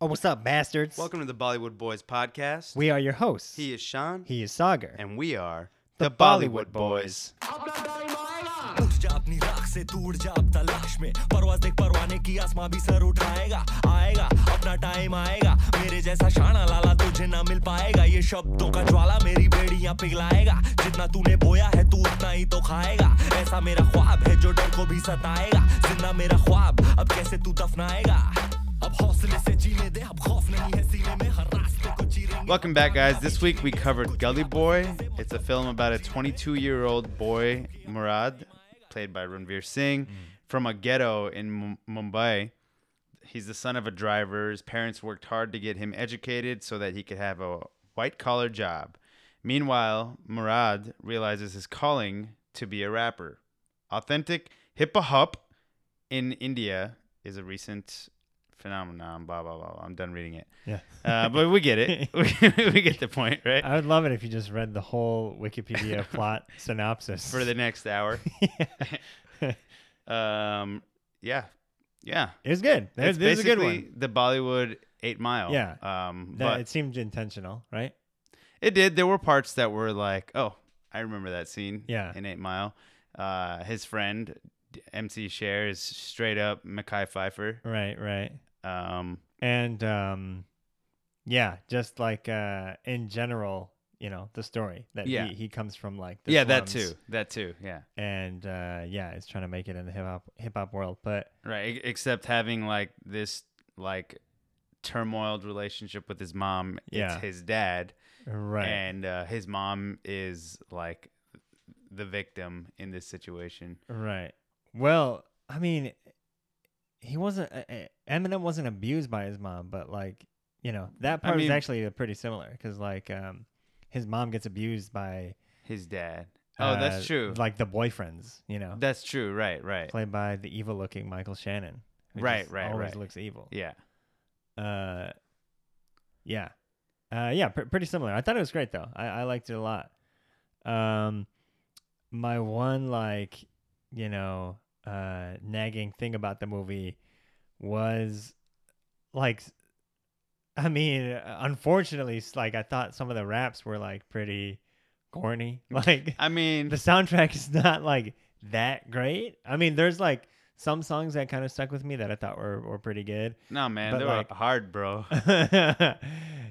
Oh, what's up, bastards? Welcome to the Bollywood Boys podcast. We are your hosts. he is Sean, he is Sagar. and we are The the, Bollywood Bollywood, Boys. उठ जा अपनी राख से टूट जा अब तलाश में परवाज देख परवाने की आसमां भी सर उठाएगा आएगा अपना टाइम आएगा मेरे जैसा शाना लाला तुझे ना मिल पाएगा ये शब्दों का ज्वाला मेरी बेड़ियाँ पिघलाएगा जितना तूने बोया है तू उतना ही तो खाएगा ऐसा मेरा ख्वाब है जो डर को भी सताएगा ज़िंदा मेरा ख्वाब अब कैसे तू दफनाएगा Welcome back, guys. This week we covered Gully Boy. It's a film about a 22 year old boy, Murad, played by Ranveer Singh, mm. from a ghetto in M- Mumbai. He's the son of a driver. His parents worked hard to get him educated so that he could have a white collar job. Meanwhile, Murad realizes his calling to be a rapper. Authentic hip hop in India is a recent phenomenon. Blah, blah, blah. blah. I'm done reading it. yeah. Uh, but we get it. we, we get the point, right? I would love it if you just read the whole Wikipedia plot synopsis. For the next hour. Um, yeah, yeah. it was good. It's this is a good basically one. The Bollywood Eight Mile. Yeah. Um, That, but it seemed intentional, right? it did. There were parts that were like, oh, I remember that scene. Yeah. In Eight Mile, uh, his friend MC Sher is straight up Mekhi Phifer. Right, right. Um, And um, yeah, just like uh, in general, you know, the story that Yeah. he, he comes from like the yeah, that too. That too. Yeah. and uh, yeah, is trying to make it in the hip hop hip hop world. But Right. Except having like this like turmoiled relationship with his mom. Yeah. It's his dad. right, and uh, his mom is like the victim in this situation. right. Well, I mean, he wasn't uh, uh, Eminem wasn't abused by his mom, but like you know that I part is actually uh, pretty similar because like um, his mom gets abused by His dad. Oh, uh, that's true. Like the boyfriends, you know, That's true. Right. Right. played by the evil looking Michael Shannon. Right, right, Always right. looks evil. Yeah. Uh, yeah, uh, yeah, pr- pretty similar. I thought it was great though. I, I liked it a lot. Um, my one like, you know, uh, nagging thing about the movie was like, I mean, unfortunately, like I thought some of the raps were like pretty corny. Like I mean, the soundtrack is not like that great. I mean, there's like some songs that kind of stuck with me that I thought were, were pretty good. no, man, but they like- were hard, bro.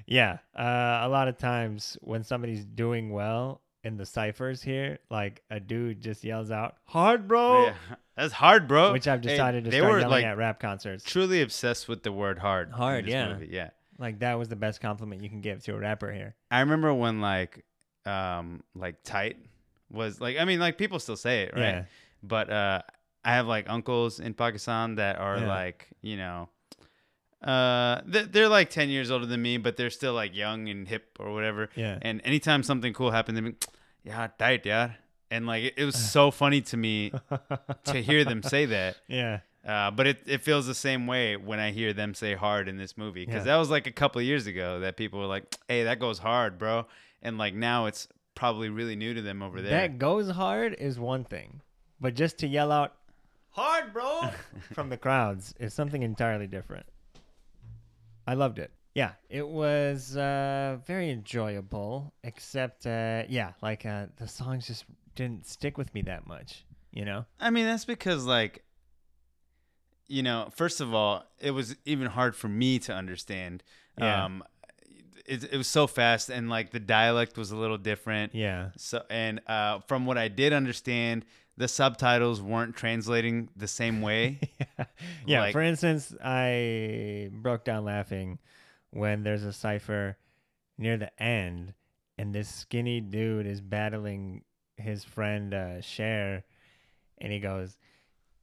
yeah. Uh, a lot of times when somebody's doing well in the ciphers here, like a dude just yells out, hard, bro. yeah. That's hard, bro. Which I've Hey, decided to they start were yelling like at rap concerts. truly obsessed with the word hard. in Hard, this yeah. movie, Yeah. Like that was the best compliment you can give to a rapper here. I remember when like, um, like tight was like. I mean, like people still say it, right? Yeah. but uh I have like uncles in Pakistan that are Yeah. like, you know, uh they're, they're like 10 years older than me, but they're still like young and hip or whatever. Yeah. And anytime something cool happened to me, yeah, tight, yeah. And like it, it was so funny to me to hear them say that. yeah. Uh, but it, it feels the same way when I hear them say hard in this movie because Yeah. that was like a couple of years ago that people were like, "Hey, that goes hard, bro," and like now it's probably really new to them over there. That goes hard is one thing, but just to yell out "hard, bro" from the crowds is something entirely different. I loved it. Yeah, it was uh, very enjoyable. Except, uh, yeah, like uh, the songs just didn't stick with me that much. You know? I mean, that's because like you know, first of all, it was even hard for me to understand. Yeah. Um it, it was so fast and like the dialect was a little different. Yeah. So and uh from what I did understand, the subtitles weren't translating the same way. yeah. Like- for instance, I broke down laughing when there's a cipher near the end, and this skinny dude is battling his friend uh, Sher, and he goes,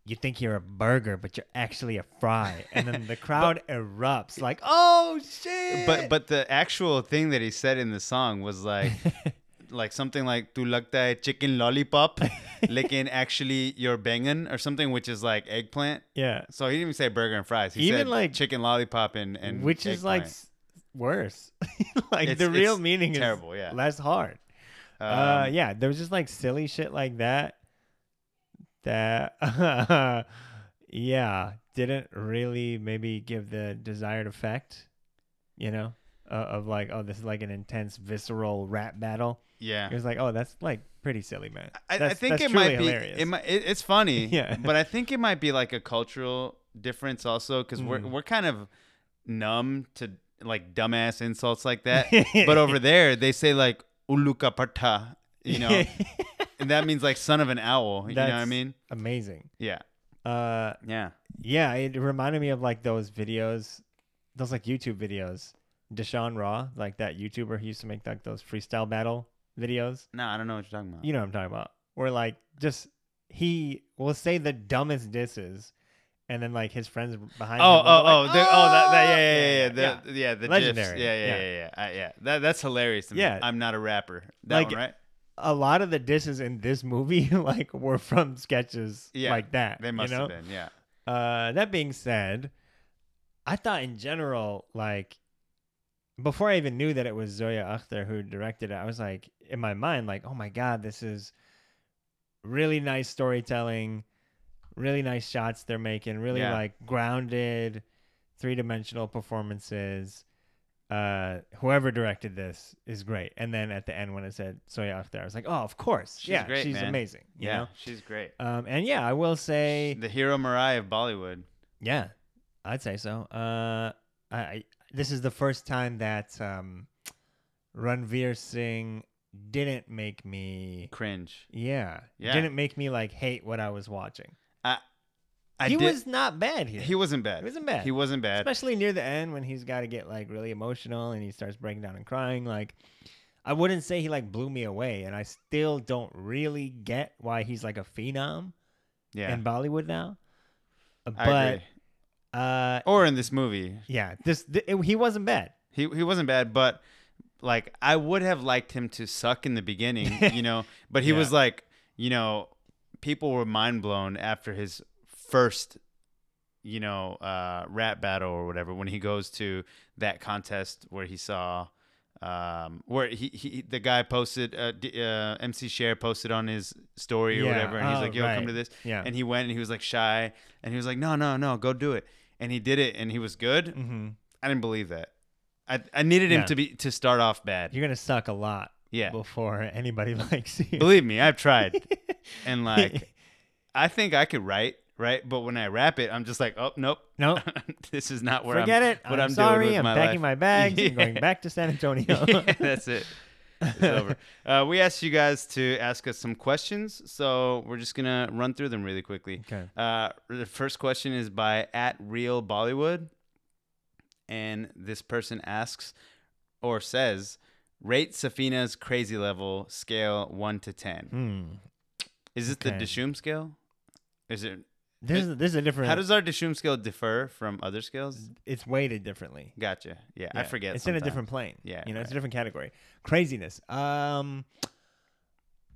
"You think you're a burger, but you're actually a fry," and then the crowd erupts like, "Oh shit!" but but the actual thing that he said in the song was like like something like tu lagta hai chicken lollipop lekin actually you're bangan or something which is like eggplant yeah, So he didn't even say burger and fries. He Even, said like- chicken lollipop and, and which is like worse. like It's- the real meaning terrible, is yeah. less hard. uh, Um, yeah, there was just like silly shit like that. That, yeah, didn't really maybe give the desired effect. you know, uh, of like, oh, this is like an intense, visceral rap battle. Yeah. It was like, oh, that's like pretty silly, man. I, I think it might be. hilarious. It might. It, it's funny. Yeah. But I think it might be like a cultural difference also because we're Mm. we're kind of numb to like dumbass insults like that. but over there they say like uluka pata, you know, and that means like son of an owl. You know what I mean? amazing. Yeah. Uh, Yeah. yeah, it reminded me of like those videos, those like YouTube videos. Deshaun Raw, like that YouTuber who used to make like those freestyle battle videos. No, I don't know what you're talking about. You know what I'm talking about. Where like just he will say the dumbest disses, and then like his friends behind. Oh, him oh, oh, like, the, oh, that, that, yeah, yeah, yeah, yeah, yeah, the, yeah, the Legendary. GIFs. Yeah, yeah, Yeah. yeah, yeah. I- yeah. That, that's hilarious. To me. Yeah. I'm not a rapper. That Like, one, right? A lot of the disses in this movie like were from sketches Yeah, like that. They must you know? have been. Yeah. Uh, that being said, I thought in general, like, before I even knew that it was Zoya Akhtar who directed it, I was like, in my mind, like, oh my God, this is really nice storytelling, really nice shots they're making, really Yeah. like grounded, three dimensional performances. Uh, whoever directed this is great. And then at the end, when it said Zoya Akhtar, I was like, oh, of course. She's yeah, great, she's man. amazing. You yeah. know? She's great. Um, and yeah, I will say. The hero Mariah of Bollywood. Yeah, I'd say so. Uh, I, I this is the first time that um, Ranveer Singh didn't make me. Cringe. Yeah, Yeah. didn't make me like hate what I was watching. I he did, was not bad here. He wasn't bad. He wasn't bad. He wasn't bad. especially near the end when he's got to get like really emotional and he starts breaking down and crying. Like, I wouldn't say he like blew me away, and I still don't really get why he's like a phenom yeah. in Bollywood now. I But agree. Uh, Or in this movie, yeah, this th- it- he wasn't bad. he he wasn't bad, but like I would have liked him to suck in the beginning, you know. But he Yeah. was like, you know, people were mind blown after his first, you know, uh, rap battle or whatever when he goes to that contest where he saw. Um, where he, he the guy posted uh, uh, MC Sher posted on his story or Yeah. whatever, and he's Oh, like, "Yo, come to this," Yeah. and he went and he was like shy, and he was like, "No, no, no, go do it," and he did it, and he was good. mm-hmm. I didn't believe that. I I needed him Yeah. to be to start off bad. You're gonna suck a lot Yeah. before anybody likes you. Believe me, I've tried. and like I think I could write, right? But when I rap it, I'm just like, "Oh, nope. Nope. this is not where Forget I'm it. what I'm, I'm, sorry. with I'm my packing life. my bags and going back to San Antonio. yeah, that's it. It's over. Uh, we asked you guys to ask us some questions, so we're just gonna run through them really quickly. Okay. Uh, the first question is by at Real Bollywood, and this person asks or says, "Rate Safina's crazy level scale one to ten. Hmm. Is it the Okay. Dishum scale? Is it? Is this is a different. How does our Dishum scale differ from other scales? it's weighted differently? Gotcha. Yeah, I Yeah. forget. It's in a sometimes. different plane. Yeah, You know, it's a right. different category. Craziness. Um.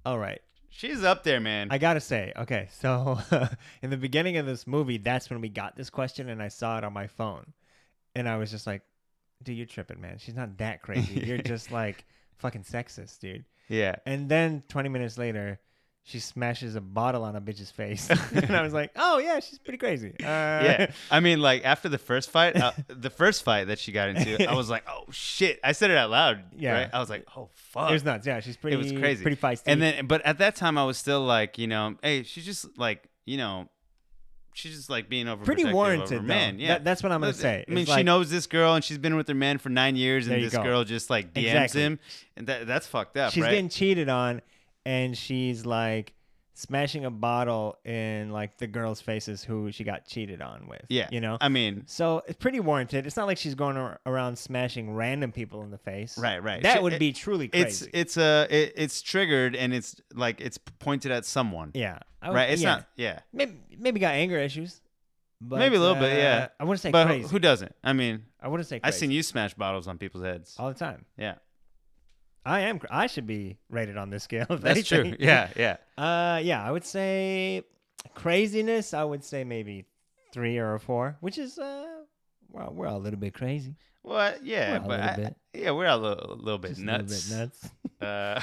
All right. She's up there, man. I gotta say, okay, so in the beginning of this movie, that's when we got this question, and I saw it on my phone, and I was just like, "Dude, you're tripping, man. She's not that crazy. You're just like fucking sexist, dude." yeah. And then 20 minutes later, she smashes a bottle on a bitch's face, and I was like, "Oh yeah, she's pretty crazy." Uh, yeah. I mean, like after the first fight, uh, the first fight that she got into, I was like, "Oh shit!" I said it out loud. Yeah. Right? I was like, "Oh fuck!" it was nuts. Yeah, she's pretty. it was crazy. Pretty feisty. and then, but at that time, I was still like, you know, hey, she's just like, you know, she's just like being over pretty warranted, over man. Yeah, That- that's what I'm gonna say. I mean, she knows this girl, and she's been with her man for nine years, and this go. girl just like DMs Exactly. him, and that that's fucked up, she's right? getting cheated on and she's like smashing a bottle in like the girls' faces who she got cheated on with. yeah, You know? I mean, so it's pretty warranted. It's not like she's going ar- around smashing random people in the face. right, right. That She- would it- be truly It's crazy. it's uh it, it's triggered, and it's like it's pointed at someone. yeah. Would- Right. It's yeah. not. Yeah. Maybe, maybe got anger issues. But, Maybe a little bit, uh, yeah. I wouldn't say But crazy. who doesn't? I mean, I wouldn't say crazy. I've seen you smash bottles on people's heads. all the time. Yeah, I am. I should be rated on this scale. that's true. Yeah, yeah. Uh, yeah, I would say craziness. I would say maybe three or a four, which is uh, well, we're all a little bit crazy, Well, yeah, a but little I- bit. yeah, we're a little, a little bit just nuts. a little bit nuts. Uh,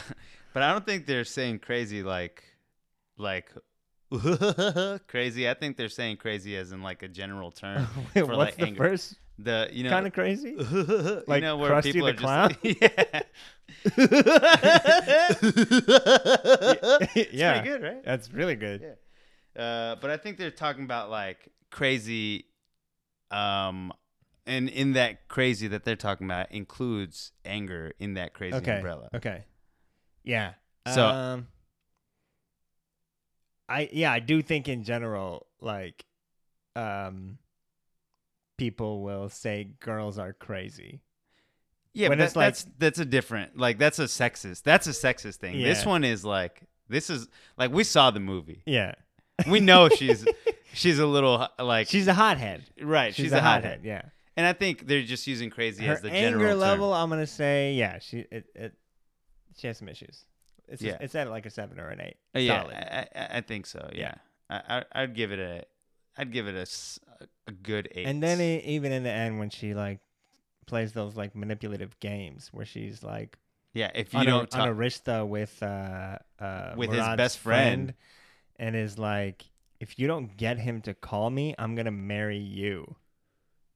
but I don't think they're saying crazy like, like crazy. I think they're saying crazy as in like a general term. Wait, for, what's like, the anger. first? The you know kind of crazy. you like know where Krusty people the are Clown? just yeah. It's yeah, pretty good, right? That's really good. Yeah. Uh, but I think they're talking about like crazy, um, and in that crazy that they're talking about includes anger in that crazy Okay. umbrella. Okay. Yeah. So- um, I yeah I do think in general like, um, people will say girls are crazy. Yeah, When but it's that- like- that's that's a different like that's a sexist that's a sexist thing. This one is like this is like we saw the movie. Yeah. We know she's she's a little like She's a hothead. right. She's, She's, a, a hothead. hothead, Yeah. and I think they're just using crazy Her as the anger general level, term. I'm gonna say, yeah, she it, it she has some issues. It's Yeah. it's at like a seven or an eight. Uh, yeah. I, I, I think so. Yeah. Yeah, I, I I'd give it a I'd give it a, a good eight. And then e even in the end, when she like plays those like manipulative games where she's like yeah, if you on, don't a, on a rishta with uh, uh, With his Murad's best friend. and is like, if you don't get him to call me, I'm gonna marry you.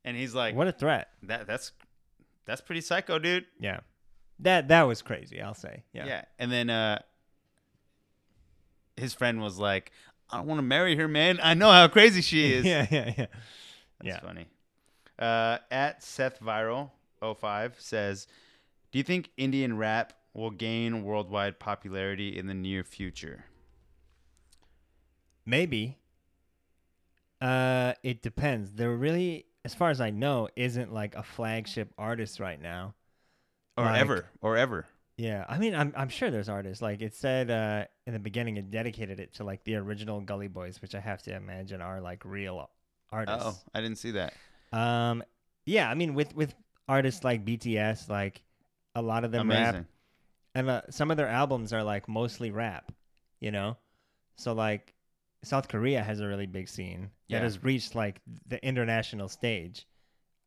and he's like, what a threat! that that's that's pretty psycho, dude. Yeah, that that was crazy. I'll say. Yeah. Yeah. And then uh his friend was like, I don't want to marry her, man. I know how crazy she is. yeah, yeah, yeah. That's yeah. funny. Uh, at Seth Viral 05 says, Do you think Indian rap will gain worldwide popularity in the near future? Maybe. Uh, it depends. There really, as far as I know, isn't like a flagship artist right now. Or Like- ever. Or ever. Yeah, I mean, I'm I'm sure there's artists. Like it said uh, in the beginning, it dedicated it to like the original Gully Boys, which I have to imagine are like real artists. Oh. I didn't see that. Um, yeah, I mean, with with artists like BTS, like a lot of them rap, and uh, some of their albums are like mostly rap. You know, so like South Korea has a really big scene Yeah. that has reached like the international stage.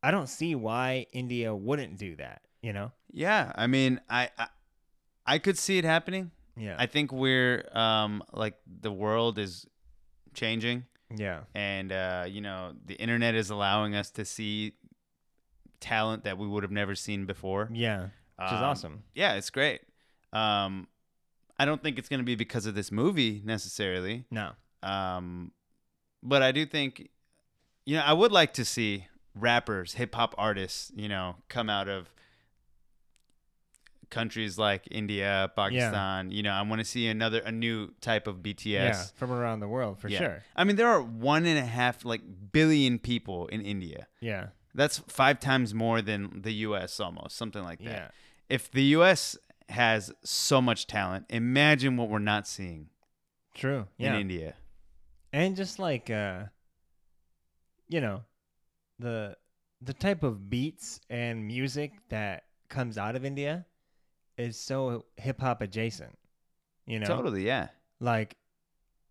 I don't see why India wouldn't do that. You know? Yeah. I mean, I, I I could see it happening. Yeah. I think we're um like the world is changing. yeah. and uh, you know the internet is allowing us to see talent that we would have never seen before. Yeah. Which is Um, awesome. Yeah, it's great. Um, I don't think it's going to be because of this movie necessarily, No. um, but I do think, you know, I would like to see rappers, hip hop artists, you know, come out of countries like India, Pakistan. You know, I want to see another a new type of BTS. Yeah, from around the world for Yeah. sure. I mean, there are one and a half like billion people in India. Yeah, That's five times more than the U.S. almost, something like that. yeah, If the U.S. has so much talent, imagine what we're not seeing true. in Yeah, India. and just like uh, you know, the the type of beats and music that comes out of India is so hip hop adjacent. You know, Totally, yeah, like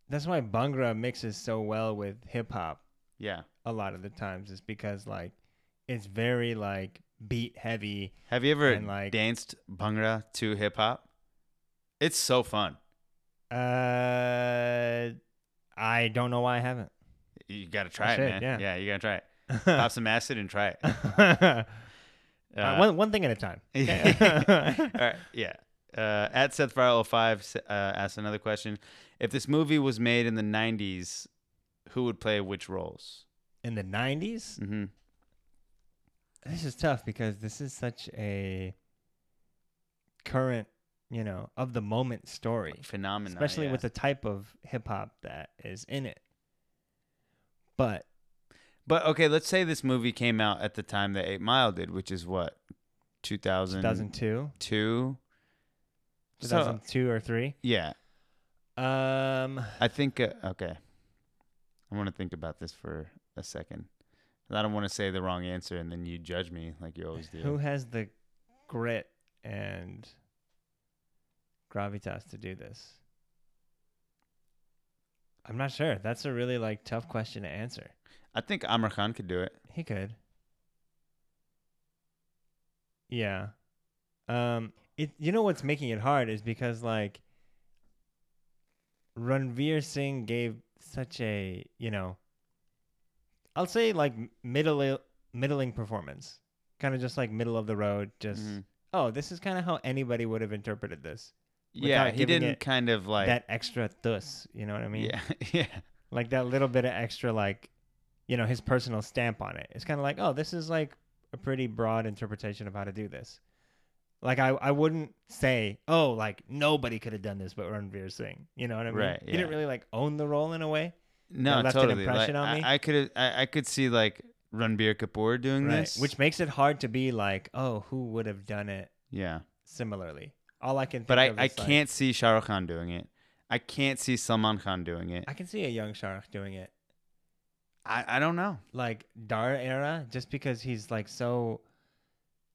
that's why Bhangra mixes so well with hip hop yeah. a lot of the times is because like it's very like beat heavy. Have you ever And, like- danced bhangra to hip hop? It's so fun. Uh, I don't know why I haven't. You got to try it, should, man. yeah. Yeah, you got to try it. Pop some acid and try it. Uh, Uh, one one thing at a time. All right, yeah. Uh, at Seth Farrell 05 uh, asked another question. If this movie was made in the 90s, who would play which roles? In the '90s, Mm-hmm. this is tough because this is such a current, you know, of the moment story, Phenomenon. especially yeah. with the type of hip hop that is in it. But But okay, let's say this movie came out at the time that Eight Mile did, which is what 2002. 2002, So 2002 or three. yeah, Um, I think uh, okay. I want to think about this for a second. I don't want to say the wrong answer and then you judge me like you always do. who has the grit and gravitas to do this? I'm not sure. That's a really like tough question to answer. I think Aamir Khan could do it. He could. Yeah. Um it you know what's making it hard is because like Ranveer Singh gave such a, you know, I'll say like middle middling performance, kind of just like middle of the road. Just Mhm. oh, this is kind of how anybody would have interpreted this. Yeah, he didn't kind of like that extra thus, you know what I mean? Yeah, yeah. Like that little bit of extra, like, you know, his personal stamp on it. It's kind of like, oh, this is like a pretty broad interpretation of how to do this. Like I, I wouldn't say, oh, like nobody could have done this but Ranveer Singh. You know what I mean? Right, He didn't really like own the role in a way. No, left an totally. impression like, on me. I, I could I, I could see like Ranbir Kapoor doing Right. this, Which makes it hard to be like, oh, who would have done it yeah. similarly? All I can think But I, I like- can't see Shah Rukh Khan doing it. I can't see Salman Khan doing it. I can see a young Shah Rukh doing it. I, I don't know. like Darr era just because he's like so,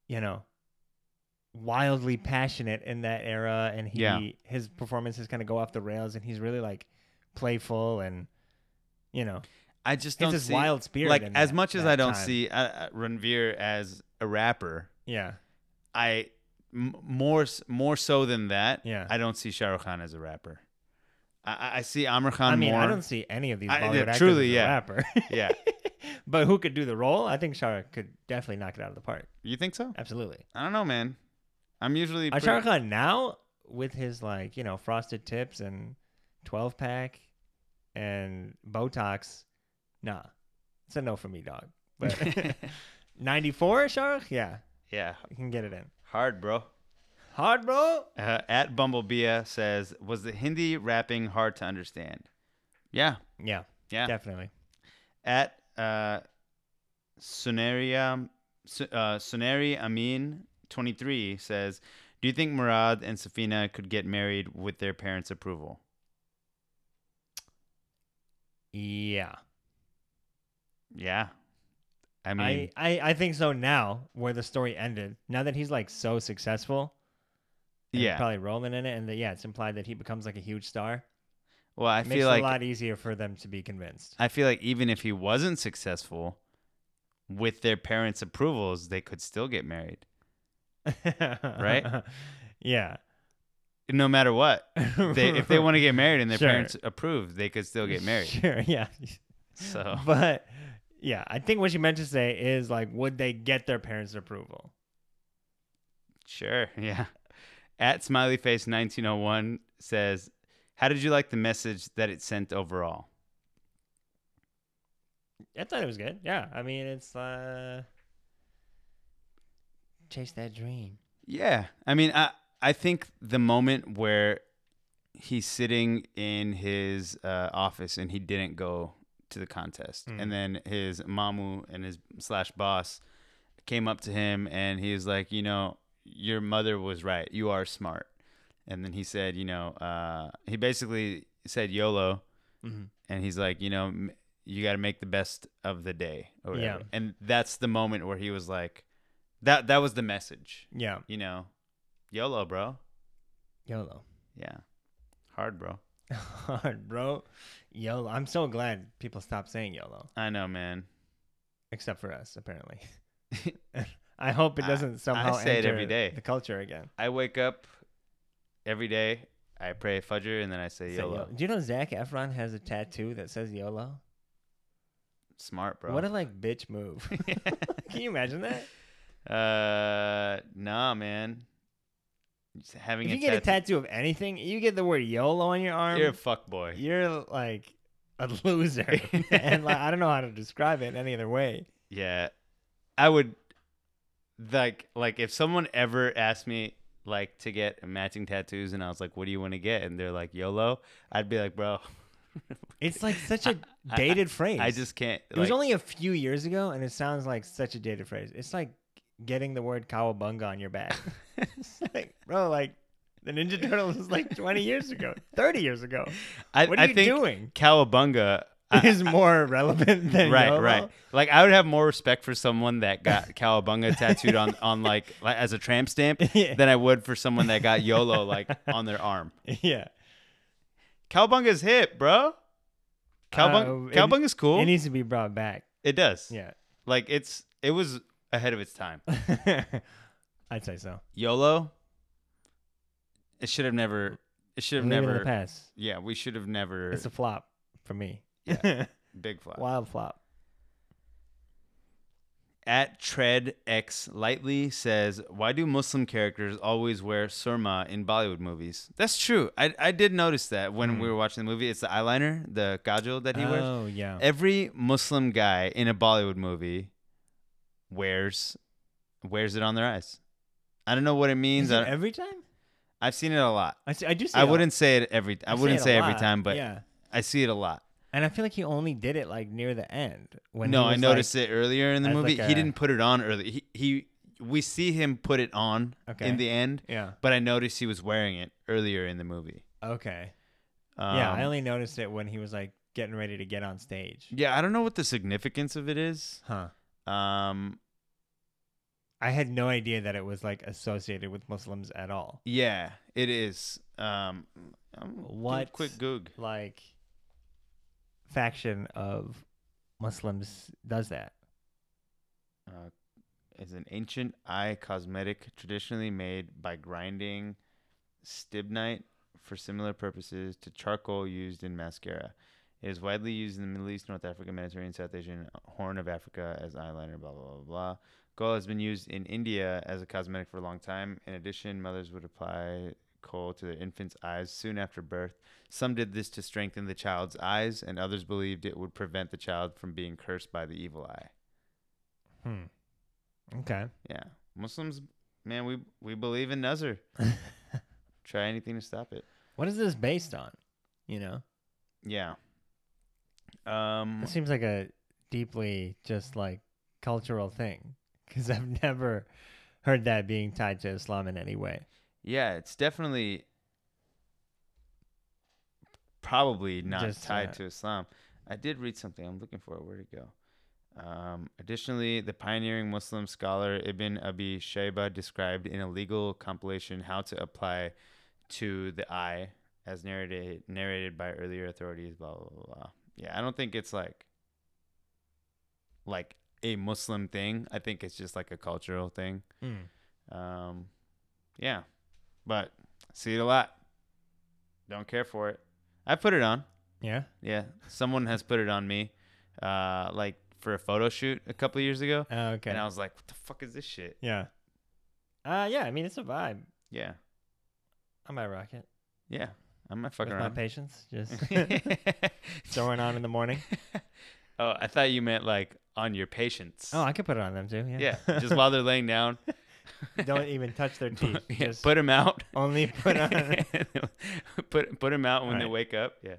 you know, wildly passionate in that era, and he Yeah. his performances kind of go off the rails, and he's really like playful and, you know, I just don't this see wild spirit. like as that- much as I don't time. see uh, uh, Ranveer as a rapper. yeah, I m- more more so than that. Yeah. I don't see Shah Rukh Khan as a rapper. I- I, I see Aamir Khan I mean, more. I don't see any of these I- Bollywood yeah, actors truly, as a yeah. rapper. Yeah. but who could do the role? I think Shah could definitely knock it out of the park. You think so? Absolutely. I don't know, man. I'm usually Uh, pretty- Shah Khan now with his like you know frosted tips and twelve pack and Botox, nah, it's a no for me, dog. But ninety four Shah yeah, yeah, you can get it in. hard, bro. Hard, bro. Uh, at Bumblebee says, "Was the Hindi rapping hard to understand?" Yeah, Yeah, yeah. definitely. At uh, Sunaria, uh, Sunari Amin twenty three says, "Do you think Murad and Safina could get married with their parents' approval?" Yeah, Yeah, I mean, I, I I think so now. Where the story ended, now that he's like so successful, and yeah. probably rolling in it, and that yeah, it's implied that he becomes like a huge star. Well, I It feel like a lot easier for them to be convinced. I feel like even if he wasn't successful, with their parents' approvals, they could still get married, Right? Yeah. no matter what. They, if they want to get married and their Sure. parents approve, they could still get married. Sure, yeah. So But yeah, I think what you meant to say is like, would they get their parents' approval? Sure, yeah. At Smiley Face 1901 says, "How did you like the message that it sent overall?" I thought it was good. Yeah, I mean, it's uh, chase that dream. Yeah, I mean, I I think the moment where he's sitting in his uh, office and he didn't go to the contest, Mm. and then his mamu and his slash boss came up to him and he was like, you know, your mother was right. You are smart. And then he said, you know, uh, he basically said YOLO, Mm-hmm. and he's like, you know, m- you got to make the best of the day. Yeah. And that's the moment where he was like, that that was the message, Yeah, you know, YOLO, bro. YOLO. Yeah, hard, bro. Hard, bro. YOLO. I'm so glad people stopped saying YOLO, I know, man. except for us, apparently. I hope it doesn't somehow say it enter every day. the culture again. I wake up every day. I pray Fajr, and then I say Say YOLO. YOLO. Do you know Zac Efron has a tattoo that says YOLO? Smart, bro. What a like bitch move. Can you imagine that? uh, nah, man. Just having If a you get a tattoo- tattoo of anything, you get the word YOLO on your arm. you're a fuck boy. you're like a loser, and like I don't know how to describe it any other way. Yeah, I would like like if someone ever asked me like to get matching tattoos and I was like, "What do you want to get?" and they're like YOLO, I'd be like, "Bro, It's like such a I- dated phrase. I just can't." It was only a few years ago, and it sounds like such a dated phrase. It's like getting the word cowabunga on your back. Like, bro, like the Ninja Turtles was like 20 years ago, 30 years ago. I, What are I you think doing? Cowabunga. Is more relevant than right, right. Like I would have more respect for someone that got Cowabunga tattooed on on like, like as a tramp stamp Yeah. than I would for someone that got YOLO like on their arm. Yeah, Cowabunga's hip, bro. Cowabunga, Uh, Cowabunga's cool. it needs to be brought back. It does. Yeah, Like it's it was ahead of its time. I'd say so. YOLO. It should have never. It should have it in never. the past. Yeah, we should have never. It's a flop for me. Yeah. big flop. Wild flop. at tread x lightly says, "Why do Muslim characters always wear surma in Bollywood movies?" That's true. I I did notice that when we hmm. were watching the movie. It's the eyeliner, the kajal that he wears. Oh yeah. Every Muslim guy in a Bollywood movie wears wears it on their eyes. I don't know what it means. It every time? I've seen it a lot. I, see, I do. See I wouldn't say it every. I, see wouldn't a say every time, but yeah. I see it a lot. And I feel like he only did it like near the end when. no, I noticed like, it earlier in the movie. like he didn't put it on early. He, he we see him put it on Okay. in the end, Yeah. but I noticed he was wearing it earlier in the movie. Okay. yeah, I Um, only noticed it when he was like getting ready to get on stage. Yeah, I don't know what the significance of it is. Huh. Um, I had no idea that it was like associated with Muslims at all. yeah, it is. Um, I'm What? quick goog? Like faction of Muslims does that. Uh, is an ancient eye cosmetic traditionally made by grinding stibnite for similar purposes to charcoal used in mascara. It is widely used in the Middle East, North Africa, Mediterranean, South Asian, Horn of Africa as eyeliner, blah, blah, blah, blah. Kohl has been used in India as a cosmetic for a long time. In addition, mothers would apply kohl to their infants' eyes soon after birth. Some did this to strengthen the child's eyes, and others believed it would prevent the child from being cursed by the evil eye. Hmm. Okay. Yeah, Muslims, man, we we believe in Nazar. Try anything to stop it. What is this based on? You know, Yeah. Um. it seems like a deeply just like cultural thing because I've never heard that being tied to Islam in any way. Yeah, it's definitely probably not Just, tied uh, to Islam. I did read something. I'm looking for it. Where'd it go? Um, additionally, the pioneering Muslim scholar Ibn Abi Shayba described in a legal compilation how to apply to the eye, as narrated narrated by earlier authorities. Blah blah blah. blah. Yeah, I don't think it's like like a Muslim thing. I think it's just like a cultural thing. Um, yeah, but see it a lot. Don't care for it. I put it on. Yeah. Yeah, someone has put it on me, uh, like for a photo shoot a couple years ago, Oh, okay. and I was like, "What the fuck is this shit?" yeah. Uh yeah. I mean, it's a vibe. Yeah, I might rock it yeah, I might fuck with my around. patience. Just throwing on in the morning. oh, I thought you meant like on your patients. Oh, I could put it on them too. Yeah. yeah, just while they're laying down. Don't even touch their teeth. yeah, Just put them out. only put on. put put them out when they wake up. Yeah.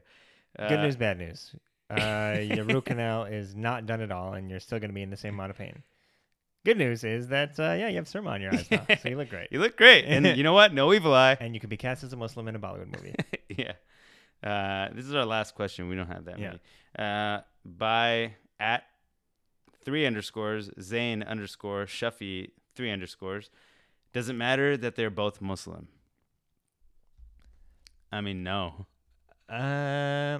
Good Uh, news, bad news. Uh, your root canal is not done at all, and you're still going to be in the same amount of pain. Good news is that uh, yeah, you have surma on your eyes now, so you look great, You look great, and you know what? No evil eye. and you could be cast as a Muslim in a Bollywood movie. yeah. Uh, this is our last question. We don't have that Yeah. many. Uh, by at three underscores, Zayn underscore, Shuffy three underscores. Does it matter that they're both Muslim? I mean, no. Uh,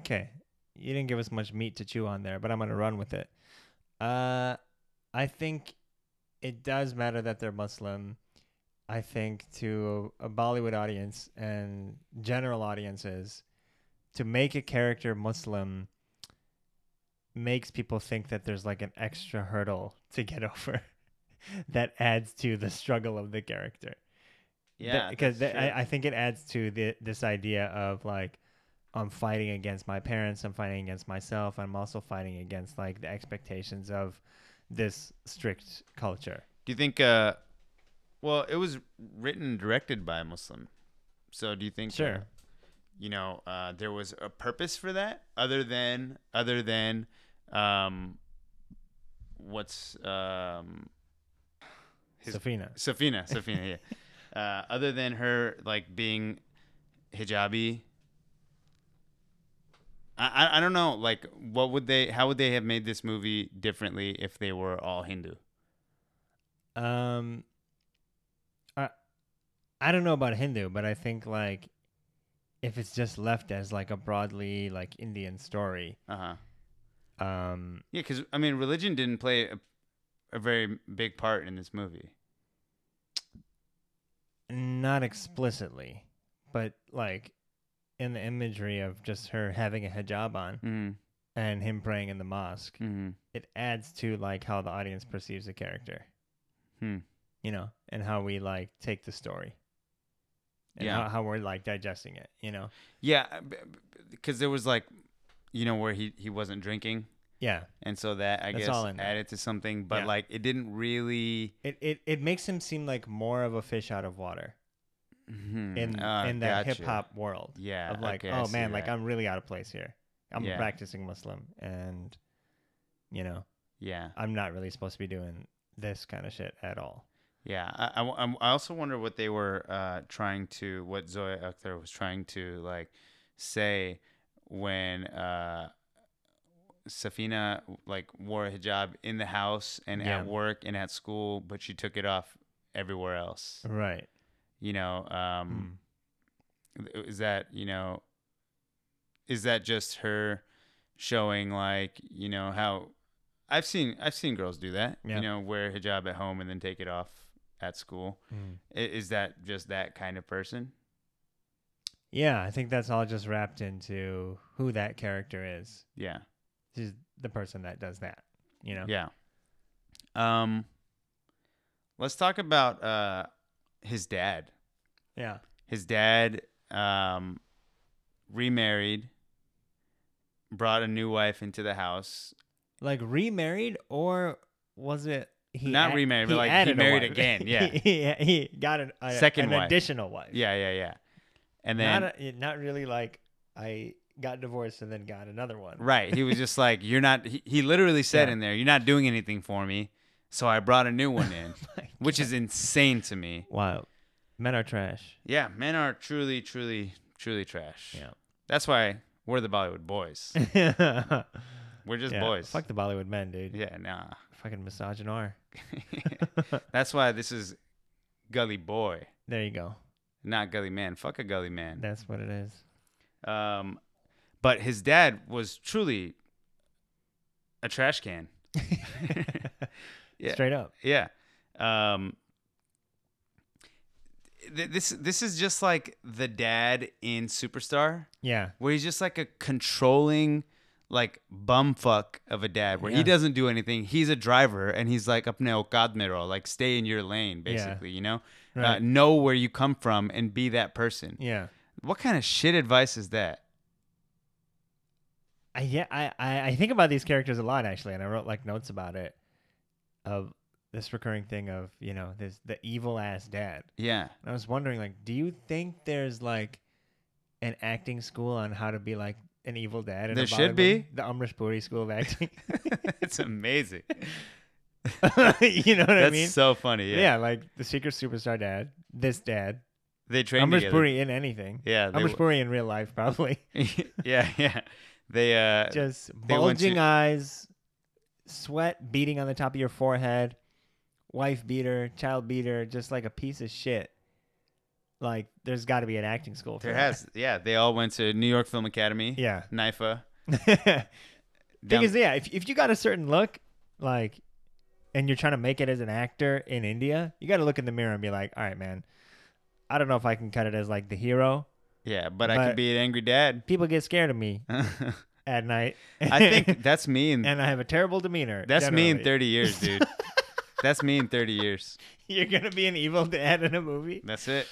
okay, you didn't give us much meat to chew on there, but I'm gonna run with it. Uh, I think it does matter that they're Muslim. I think to a Bollywood audience and general audiences, to make a character Muslim makes people think that there's like an extra hurdle to get over that adds to the struggle of the character Yeah, because. I, I think it adds to the this idea of like I'm fighting against my parents, I'm fighting against myself, I'm also fighting against like the expectations of this strict culture. Do you think? Uh, well, it was written and directed by a Muslim. So do you think? uh, Sure. you know, uh, there was a purpose for that other than other than um, what's um, his Safina. Safina, Safina, yeah. Uh, other than her like being hijabi, I, I I don't know. Like, what would they? How would they have made this movie differently if they were all Hindu? Um, I I don't know about Hindu, but I think like if it's just left as like a broadly like Indian story, Uh huh. Um, Yeah, because I mean, religion didn't play a, a very big part in this movie. not explicitly, but like in the imagery of just her having a hijab on. Mm-hmm. and him praying in the mosque, Mm-hmm. it adds to like how the audience perceives the character, Hmm. you know, and how we like take the story. And Yeah. how, how we're like digesting it, you know. Yeah, because there was like, you know, where he he wasn't drinking, Yeah. and so that I That's guess all in there. added to something, but Yeah. like it didn't really. It, it it makes him seem like more of a fish out of water Mhm. in Uh, in that gotcha. hip hop world. Yeah. of like, okay, I oh see man, like that. I'm really out of place here. I'm Yeah. a practicing Muslim, and you know, Yeah. I'm not really supposed to be doing this kind of shit at all. Yeah, I, I, I'm- I also wonder what they were uh, trying to, what Zoya Akhtar was trying to like say when uh, Safina like wore a hijab in the house and Yeah. at work and at school, but she took it off everywhere else. Right. You know, um, Mm. is that you know, is that just her showing like you know how I've seen I've seen girls do that. Yeah. You know, wear hijab at home and then take it off at school. Mm. Is that just that kind of person? Yeah, I think that's all just wrapped into who that character is. Yeah. She's the person that does that. You know. Yeah. Um let's talk about uh his dad. Yeah. His dad um remarried, brought a new wife into the house. Like remarried, or was it? He Not add- remarried, but, like, he married again, yeah. he, he got an, a, Second an wife. additional wife. Yeah, yeah, yeah. And then not a, not really like I got divorced and then got another one. right, he was just like you're not he, he literally said Yeah. in there, you're not doing anything for me. So I brought a new one in, oh My which is insane to me. Wow, men are trash. Yeah, men are truly, truly, truly trash. Yeah. That's why we're the Bollywood boys. yeah, We're just boys. Fuck the Bollywood men, dude. Yeah, nah. Fucking misogynoir. That's why this is Gully Boy, There you go. Not Gully Man. Fuck a Gully Man. That's what it is. Um, but his dad was truly a trash can. Yeah. Straight up. Yeah. Um, th- this this is just like the dad in Superstar. Yeah. where he's just like a controlling like bumfuck of a dad where he doesn't do anything. He's a driver and he's like apne aukad mein like stay in your lane basically you know? Uh, know where you come from and be that person. Yeah. what kind of shit advice is that? I yeah, I, I I think about these characters a lot actually, and I wrote like notes about it of this recurring thing of you know this the evil ass dad. yeah. And I was wondering like, do you think there's like an acting school on how to be like an evil a There should be. the Amrish Puri School of Acting. it's amazing you know what I mean? that's so funny yeah. yeah, like the secret superstar dad, this dad, they train Amrish Puri in anything. yeah Amrish w- Puri in real life probably. yeah yeah they uh just they bulging to- eyes, sweat beating on the top of your forehead, wife beater, child beater, just like a piece of shit. Like there's got to be an acting school for there that. has yeah they all went to new york film academy Yeah. nifa because yeah, if if you got a certain look, like, and you're trying to make it as an actor in India, you got to look in the mirror and be like, all right, man, I don't know if I can cut it as like the hero. Yeah, but, I But- could be an angry dad. People get scared of me I at night. I think that's me in and I have a terrible demeanor. that's me in generally. 30 years, dude. that's me in 30 years. You're gonna be an evil dad in a movie. That's it.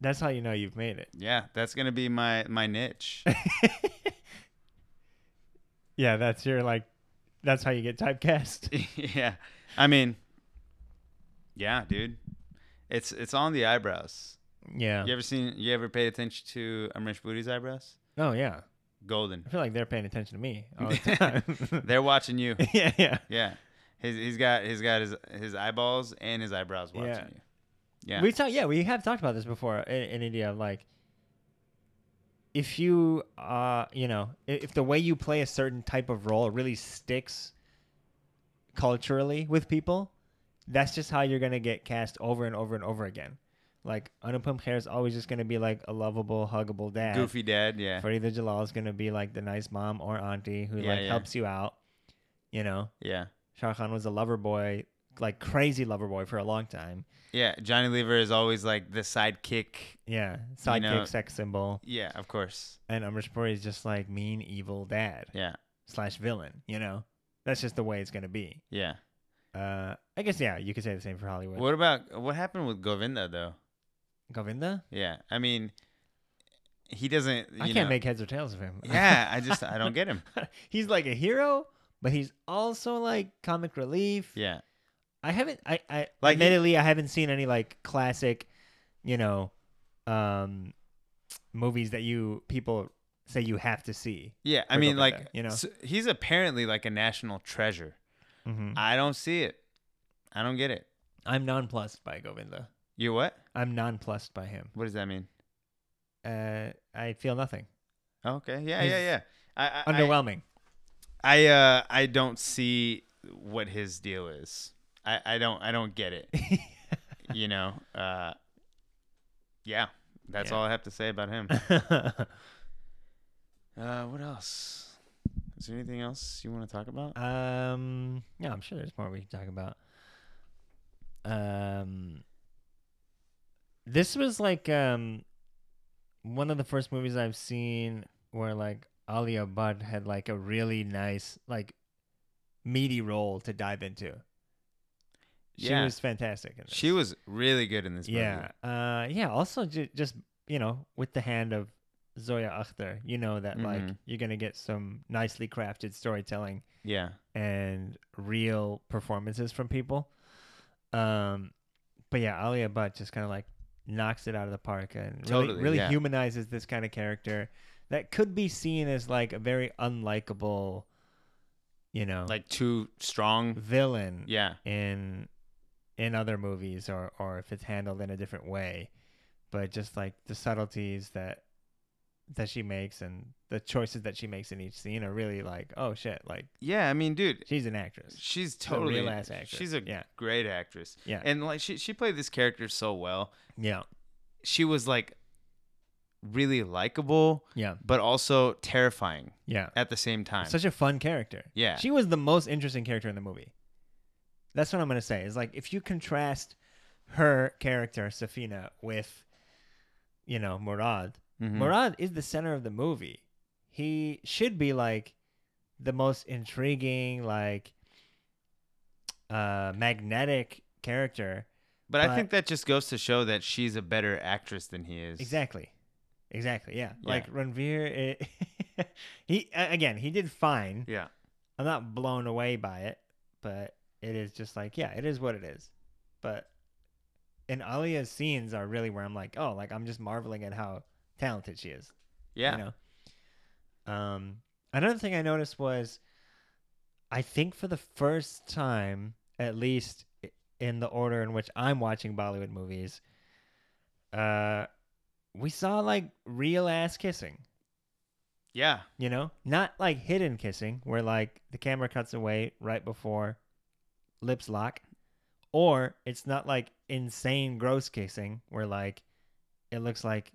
That's how you know you've made it. Yeah, that's gonna be my my niche. Yeah, that's your like. That's how you get typecast. yeah, I mean, yeah, dude, it's it's on the eyebrows. Yeah. You ever seen? You ever paid attention to Amrish Puri's eyebrows? Oh yeah. Golden. I feel like they're paying attention to me all the time. They're watching you. yeah, yeah. Yeah, he's he's got he's got his his eyeballs and his eyebrows watching Yeah. you. Yeah. We talk. Yeah, we have talked about this before in, in India. Like, if you, uh, you know, i- if the way you play a certain type of role really sticks culturally with people, that's just how you're gonna get cast over and over and over again. Like Anupam Kher is always just gonna be like a lovable, huggable dad. Goofy dad. Yeah. Farida Jalal is gonna be like the nice mom or auntie who Yeah, like yeah. helps you out. You know, Yeah. Shah Khan was a lover boy, like crazy lover boy for a long time. Yeah. Johnny Lever is always like the sidekick. Yeah, sidekick, know- sex symbol, Yeah, of course. and Amrish Puri is just like mean, evil dad. Yeah. slash villain. You know, that's just the way it's gonna be. Yeah. Uh, I guess yeah, you could say the same for Hollywood. What about what happened with Govinda though? Govinda? Yeah. I mean, he doesn't. I can't know- make heads or tails of him. Yeah, I just I don't get him. he's like a hero, but he's also like comic relief. Yeah. I haven't. I. I Like like. he- Admittedly, I haven't seen any like classic, you know, um, movies that you people say you have to see. Yeah, I mean, like you know? s- he's apparently like a national treasure. Mm-hmm. I don't see it. I don't get it. I'm nonplussed by Govinda. You what? I'm nonplussed by him. What does that mean? Uh, I feel nothing. Okay. Yeah, He's yeah, yeah. I, I, Underwhelming. I uh I don't see what his deal is. I I don't I don't get it. you know. Uh. Yeah. That's Yeah. all I have to say about him. Uh, what else? Is there anything else you want to talk about? um. Yeah, I'm sure there's more we can talk about. Um. This was like um, one of the first movies I've seen where like Alia Bhatt had like a really nice like meaty role to dive into. She Yeah. was fantastic. In this. She was really good in this movie. Yeah. Uh. Yeah. Also, ju- just you know, with the hand of Zoya Akhtar, you know that like Mhm. you're gonna get some nicely crafted storytelling Yeah. and real performances from people. Um, but yeah, Alia Bhatt just kind of like knocks it out of the park and really, Totally, really yeah. humanizes this kind of character that could be seen as like a very unlikable, you know, Like too strong. villain Yeah. in in other movies or or if it's handled in a different way. But just like the subtleties that that she makes and the choices that she makes in each scene are really like, oh shit, like Yeah. I mean, dude, she's an actress. she's a totally real-ass actress. She's a Yeah. great actress. Yeah. And like she she played this character so well. Yeah. She was like really likable, Yeah. but also terrifying Yeah. at the same time. Such a fun character. Yeah. She was the most interesting character in the movie. That's what I'm going to say. Is like if you contrast her character, Safeena, with, you know, Murad, Mhm. Murad is the center of the movie. He should be like the most intriguing, like, uh, magnetic character. But I think that just goes to show that she's a better actress than he is. Exactly. Exactly. Yeah. Yeah. Like Ranveer, it, he again, he did fine. Yeah. I'm not blown away by it, but it is just like, yeah, it is what it is. But and Alia's scenes are really where I'm like, oh, like I'm just marveling at how talented she is. Yeah. You know. Um, another thing I noticed was, I think for the first time, at least in the order in which I'm watching Bollywood movies, uh, we saw like real ass kissing. Yeah. You know, not like hidden kissing, where like the camera cuts away right before lips lock, or it's not like insane gross kissing, where like it looks like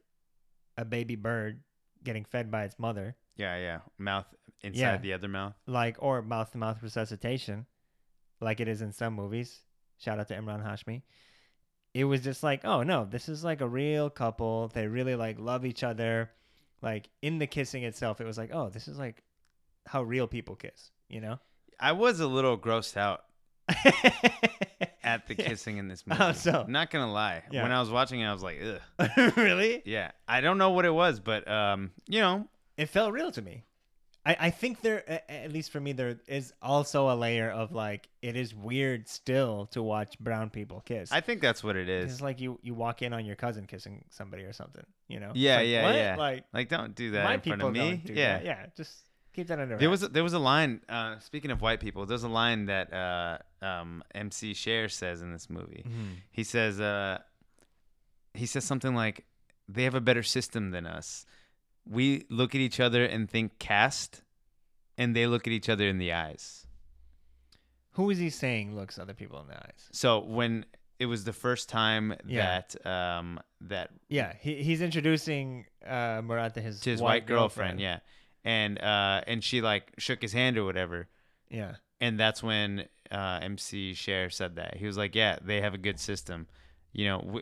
a baby bird getting fed by its mother, Yeah. Yeah. Mouth inside Yeah. the other mouth. like or mouth to mouth resuscitation, like it is in some movies. Shout out to Emraan Hashmi. It was just like, oh no, this is like a real couple. They really like love each other. Like in the kissing itself, it was like, oh, this is like how real people kiss, you know? I was a little grossed out at the kissing in this movie. How so? Not gonna lie. Yeah. When I was watching it, I was like, ugh. really? Yeah. I don't know what it was, but um, you know, It felt real to me. I, I think there, a- at least for me, there is also a layer of like, it is weird still to watch brown people kiss. I think that's what it It's is. like you, you walk in on your cousin kissing somebody or something, you know? It's Yeah, like, yeah, what? yeah. Like, Like, don't do that my in front people of me. don't do yeah. that. Yeah, just keep that under There wraps. was there was a line. Uh, speaking of white people, there's a line that uh, um, MC Sher says in this movie. Mhm. He says uh, he says something like, "They have a better system than us. We look at each other and think caste, and they look at each other in the eyes." Who is he saying looks other people in the eyes? So when it was the first time Yeah. that um, that Yeah, he, he's introducing uh, Murad to his, to his white, girlfriend, yeah, and uh, and she like shook his hand or whatever. Yeah. and that's when uh, MC Sher said that he was like, "Yeah, they have a good system. You know, we,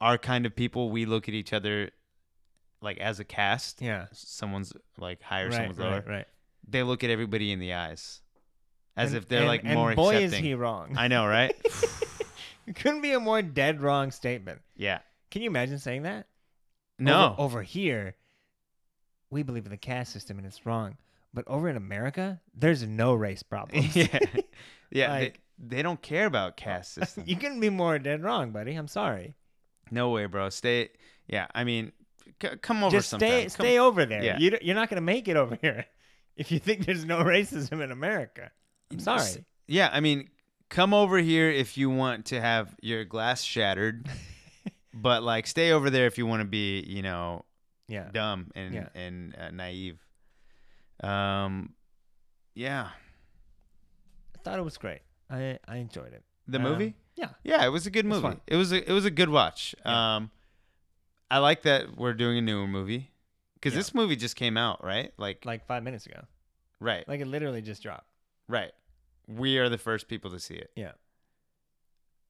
our kind of people, we look at each other like as a cast. Yeah. Someone's like higher, Right, someone's lower. right, right. they look at everybody in the eyes, as And- if they're and- like and more boy accepting. is he wrong. I know, right? It couldn't be a more dead wrong statement. yeah. Can you imagine saying that? No. Over, over here, we believe in the caste system and it's wrong. But over in America, there's no race problems. yeah. Yeah. Like- they, they don't care about caste system. you couldn't be more dead wrong, buddy. I'm sorry. no way, bro. Stay. Yeah. I mean, c- come over Just sometime. stay, Come- stay over there. Yeah. You, d- you're not gonna make it over here if you think there's no racism in America. I'm sorry. Yeah, I mean, come over here if you want to have your glass shattered, but like stay over there if you want to be, you know, Yeah. dumb and Yeah. and uh, naive. Um, yeah, I thought it was great. I I enjoyed it. the Um, movie. Yeah. Yeah, it was a good It's movie. fun. It was a it was a good watch. Yeah. Um, I like that we're doing a newer movie because Yeah. this movie just came out, right? Like, Like five minutes ago. right, Like it literally just dropped. right. We are the first people to see it. Yeah.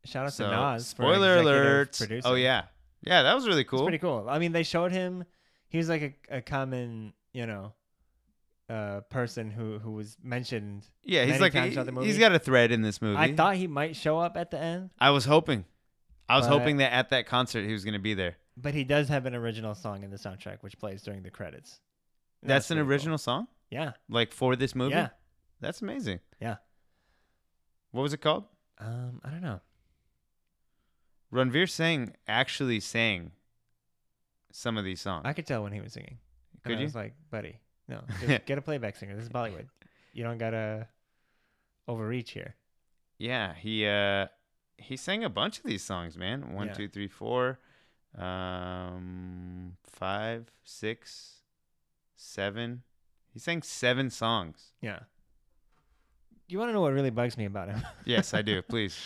Shout out So, to Nas. for the spoiler alert! producing. Oh yeah, yeah, that was really It's cool. pretty cool. I mean, they showed him. He was like a, a common, you know, uh, person who who was mentioned. Yeah, he's many like times he, throughout the he's movie. got a thread in this movie. I thought he might show up at the end, I was hoping. I was But- hoping that at that concert he was going to be there. but he does have an original song in the soundtrack, which plays during the credits. And That's, an pretty cool. original song, Yeah. like for this movie. Yeah. that's amazing. Yeah. What was it called? Um, I don't know. Ranveer Singh actually sang some of these songs. I could tell when he was singing. And Could I was like, buddy, no, just get a playback singer. This is Bollywood. You don't gotta overreach here. yeah, he uh he sang a bunch of these songs, man. One, Yeah. two, three, four, um, five, six, seven. He sang seven songs. Yeah. You want to know what really bugs me about him? Yes, I do. Please.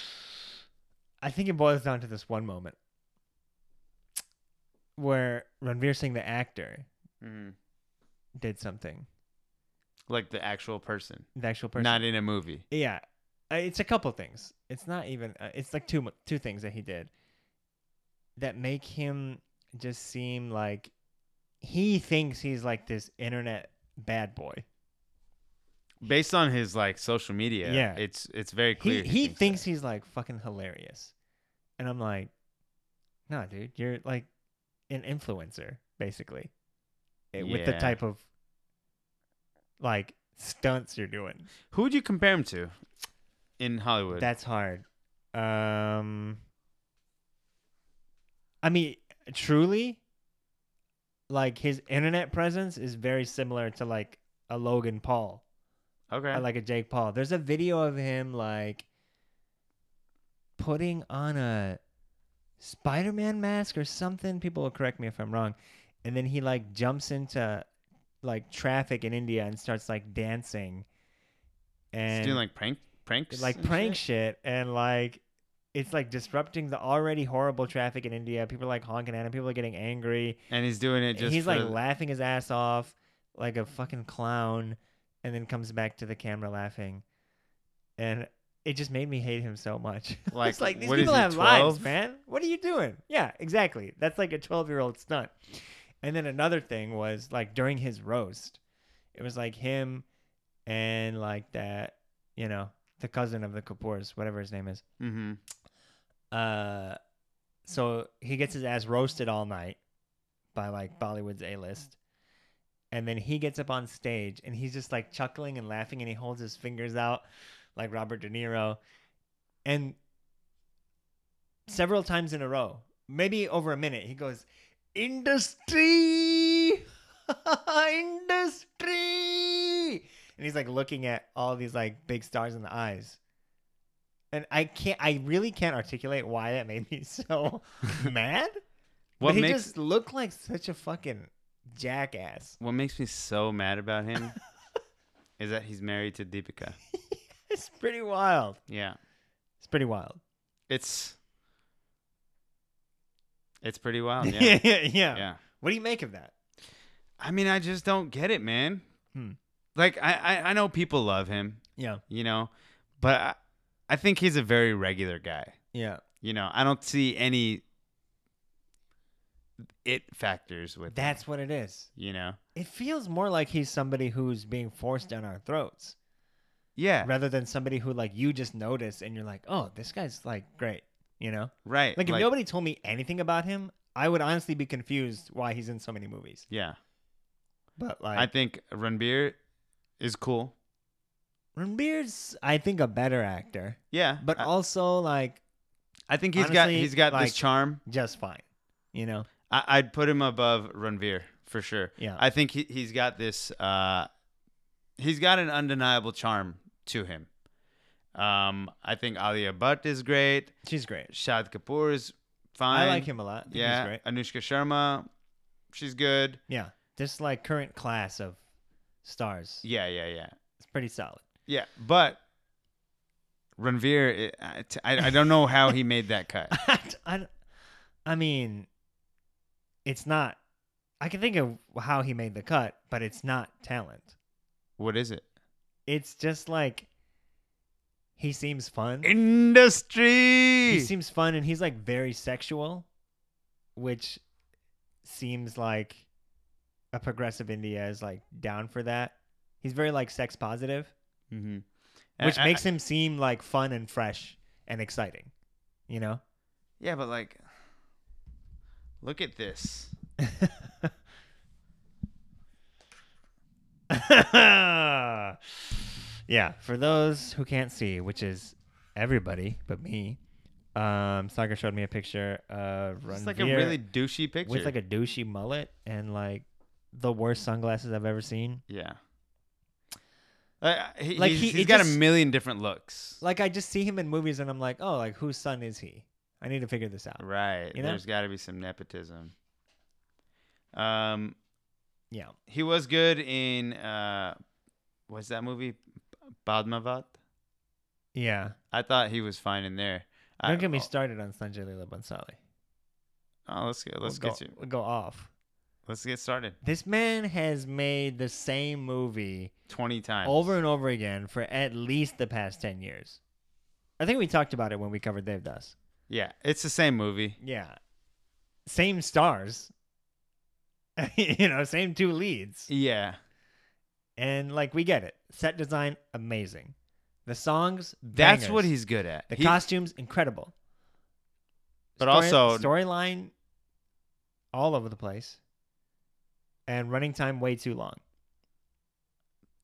I think it boils down to this one moment where Ranveer Singh, the actor, Mhm. did something. Like the actual person, The actual person. not in a movie. yeah, Uh, it's a couple things. It's not even. Uh, it's like two two things that he did that make him just seem like he thinks he's like this internet bad boy. based on his like social media Yeah. it's it's very He clear he that. thinks he's like fucking hilarious, and I'm like, nah, dude, you're like an influencer basically, eh, with the type of like stunts you're doing. who would you compare him to in hollywood That's hard. Um, I mean, truly, like his internet presence is very similar to like a Logan Paul. okay like a Jake Paul. There's a video of him like putting on a Spider-Man mask or something. People will correct me if I'm wrong. And then he like jumps into like traffic in India and starts like dancing. He's And doing like prank pranks like prank shit? shit and like it's like disrupting the already horrible traffic in India. People are like honking at him. People are getting angry. and he's doing it just he's like laughing his ass off like a fucking clown and then comes back to the camera laughing and it just made me hate him so much. Like, it's like these people he, have lives man. What are you doing? Yeah exactly. That's like a 12 year old stunt. And then another thing was like during his roast it was like him and like that you know the cousin of the kapoors whatever his name is. Mm-hmm. uh, so he gets his ass roasted all night by like Bollywood's A list. And then he gets up on stage and he's just like chuckling and laughing and he holds his fingers out like Robert De Niro. And several times in a row, maybe over a minute, he goes, Industry! Industry! And he's like looking at all these like big stars in the eyes and I can't. I really can't articulate why that made me so mad. what but he makes just looked like such a fucking jackass. what makes me so mad about him is that he's married to deepika It's pretty wild. yeah It's pretty wild. it's it's pretty wild yeah. yeah yeah, yeah. yeah What do you make of that? i mean i just don't get it man Hmm. like I, I i know people love him Yeah, you know but I, I think he's a very regular guy yeah, you know i don't see any it factors with him, That's what it is. you know. It feels more like he's somebody who's being forced down our throats Yeah, rather than somebody who like you just notice and you're like, oh, this guy's like great. You know, right. like if nobody told me anything about him, I would honestly be confused why he's in so many movies. yeah, But like, I think Ranbir is cool. Ranbir's, I think, a better actor, Yeah, but I, also like I think he's got he's got like- this charm. just fine. You know, I, I'd put him above Ranveer for sure. Yeah. I think he he's got this. Uh, he's got an undeniable charm to him. Um, I think Alia Bhatt is great. she's great. Shahid Kapoor is fine. I like him a lot. Yeah, he's great. Anushka Sharma, she's good. Yeah, just like current class of stars. Yeah, yeah, yeah, It's pretty solid. yeah. But Ranveer, I, I, I don't know how he made that cut. I, I mean, it's not. I can think of how he made the cut, but it's not talent. What is it? It's just like he seems fun. Industry. He seems fun, and he's like very sexual, which seems like a progressive India is like down for that. He's very like sex positive, mm-hmm. which makes him seem like fun and fresh and exciting. You know? Yeah, but like, look at this. yeah, for those who can't see, which is everybody but me, um, Sagar showed me a picture of It's like a really douchey picture. with like a douchey mullet and like the worst sunglasses I've ever seen. yeah. Uh, he, Like, he's, he- he's it got a million different looks. Like I just see him in movies and I'm like, oh, like whose son is he? I need to figure this out. Right. You know? There's got to be some nepotism. Um, Yeah. he was good in uh, what's that movie? Padmavat. Yeah. I thought he was fine in there. I- Don't get me oh, started on Sanjay Leela Bhansali. Oh, let's get let's we'll get go, you, we'll go off. let's get started. This man has made the same movie Twenty times over and over again for at least the past 10 years. I think we talked about it when we covered Devdas. Yeah, it's the same movie. Yeah. Same stars. you know, same two leads. Yeah, And like we get it. Set design amazing. The songs that's bangers. what he's good at. The He- costumes incredible. But Story- also- storyline all over the place. And running time way too long.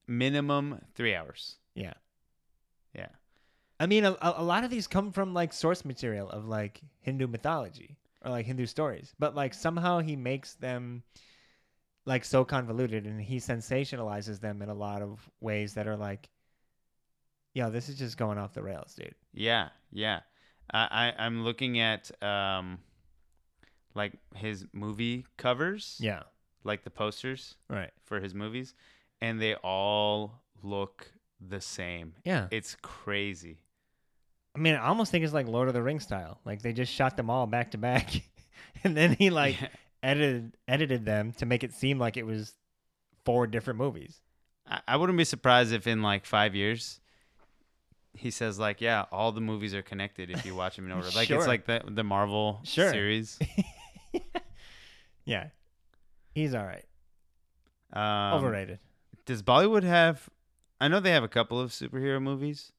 minimum three hours. Yeah. Yeah. I mean, a a lot of these come from like source material of like Hindu mythology or like Hindu stories, but like somehow he makes them like so convoluted and he sensationalizes them in a lot of ways that are like, yo, this is just going off the rails, dude. Yeah, yeah. I, I I'm looking at um, like his movie covers. Yeah. Like the posters Right. for his movies, and they all look the same. Yeah. It's crazy. I mean, I almost think it's like Lord of the Rings style. Like they just shot them all back to back, and then he like Yeah. edited edited them to make it seem like it was four different movies. I, I wouldn't be surprised if in like five years. He says like, yeah, all the movies are connected if you watch them in order. Like Sure. it's like the the Marvel Sure. series. Yeah, he's all right. Um, Overrated. Does Bollywood have? I know they have a couple of superhero movies,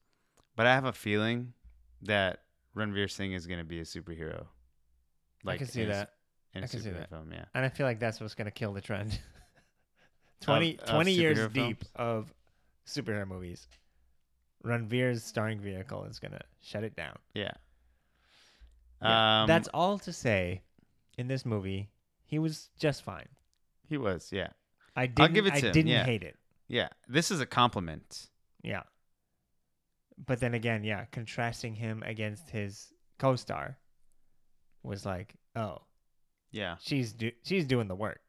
but I have a feeling that Ranveer Singh is going to be a superhero. Like I can see in a that. in a I can see superhero that. film. Yeah, And I feel like that's what's going to kill the trend. 20, of 20 years superhero deep of superhero movies. Ranveer's starring vehicle is going to shut it down. yeah. Yeah, Um, that's all to say in this movie. He was just fine. he was. Yeah, I didn't, give it I him, didn't yeah. hate it. yeah. This is a compliment. Yeah. But then again, yeah, contrasting him against his co-star was like, oh, Yeah, she's do- she's doing the work.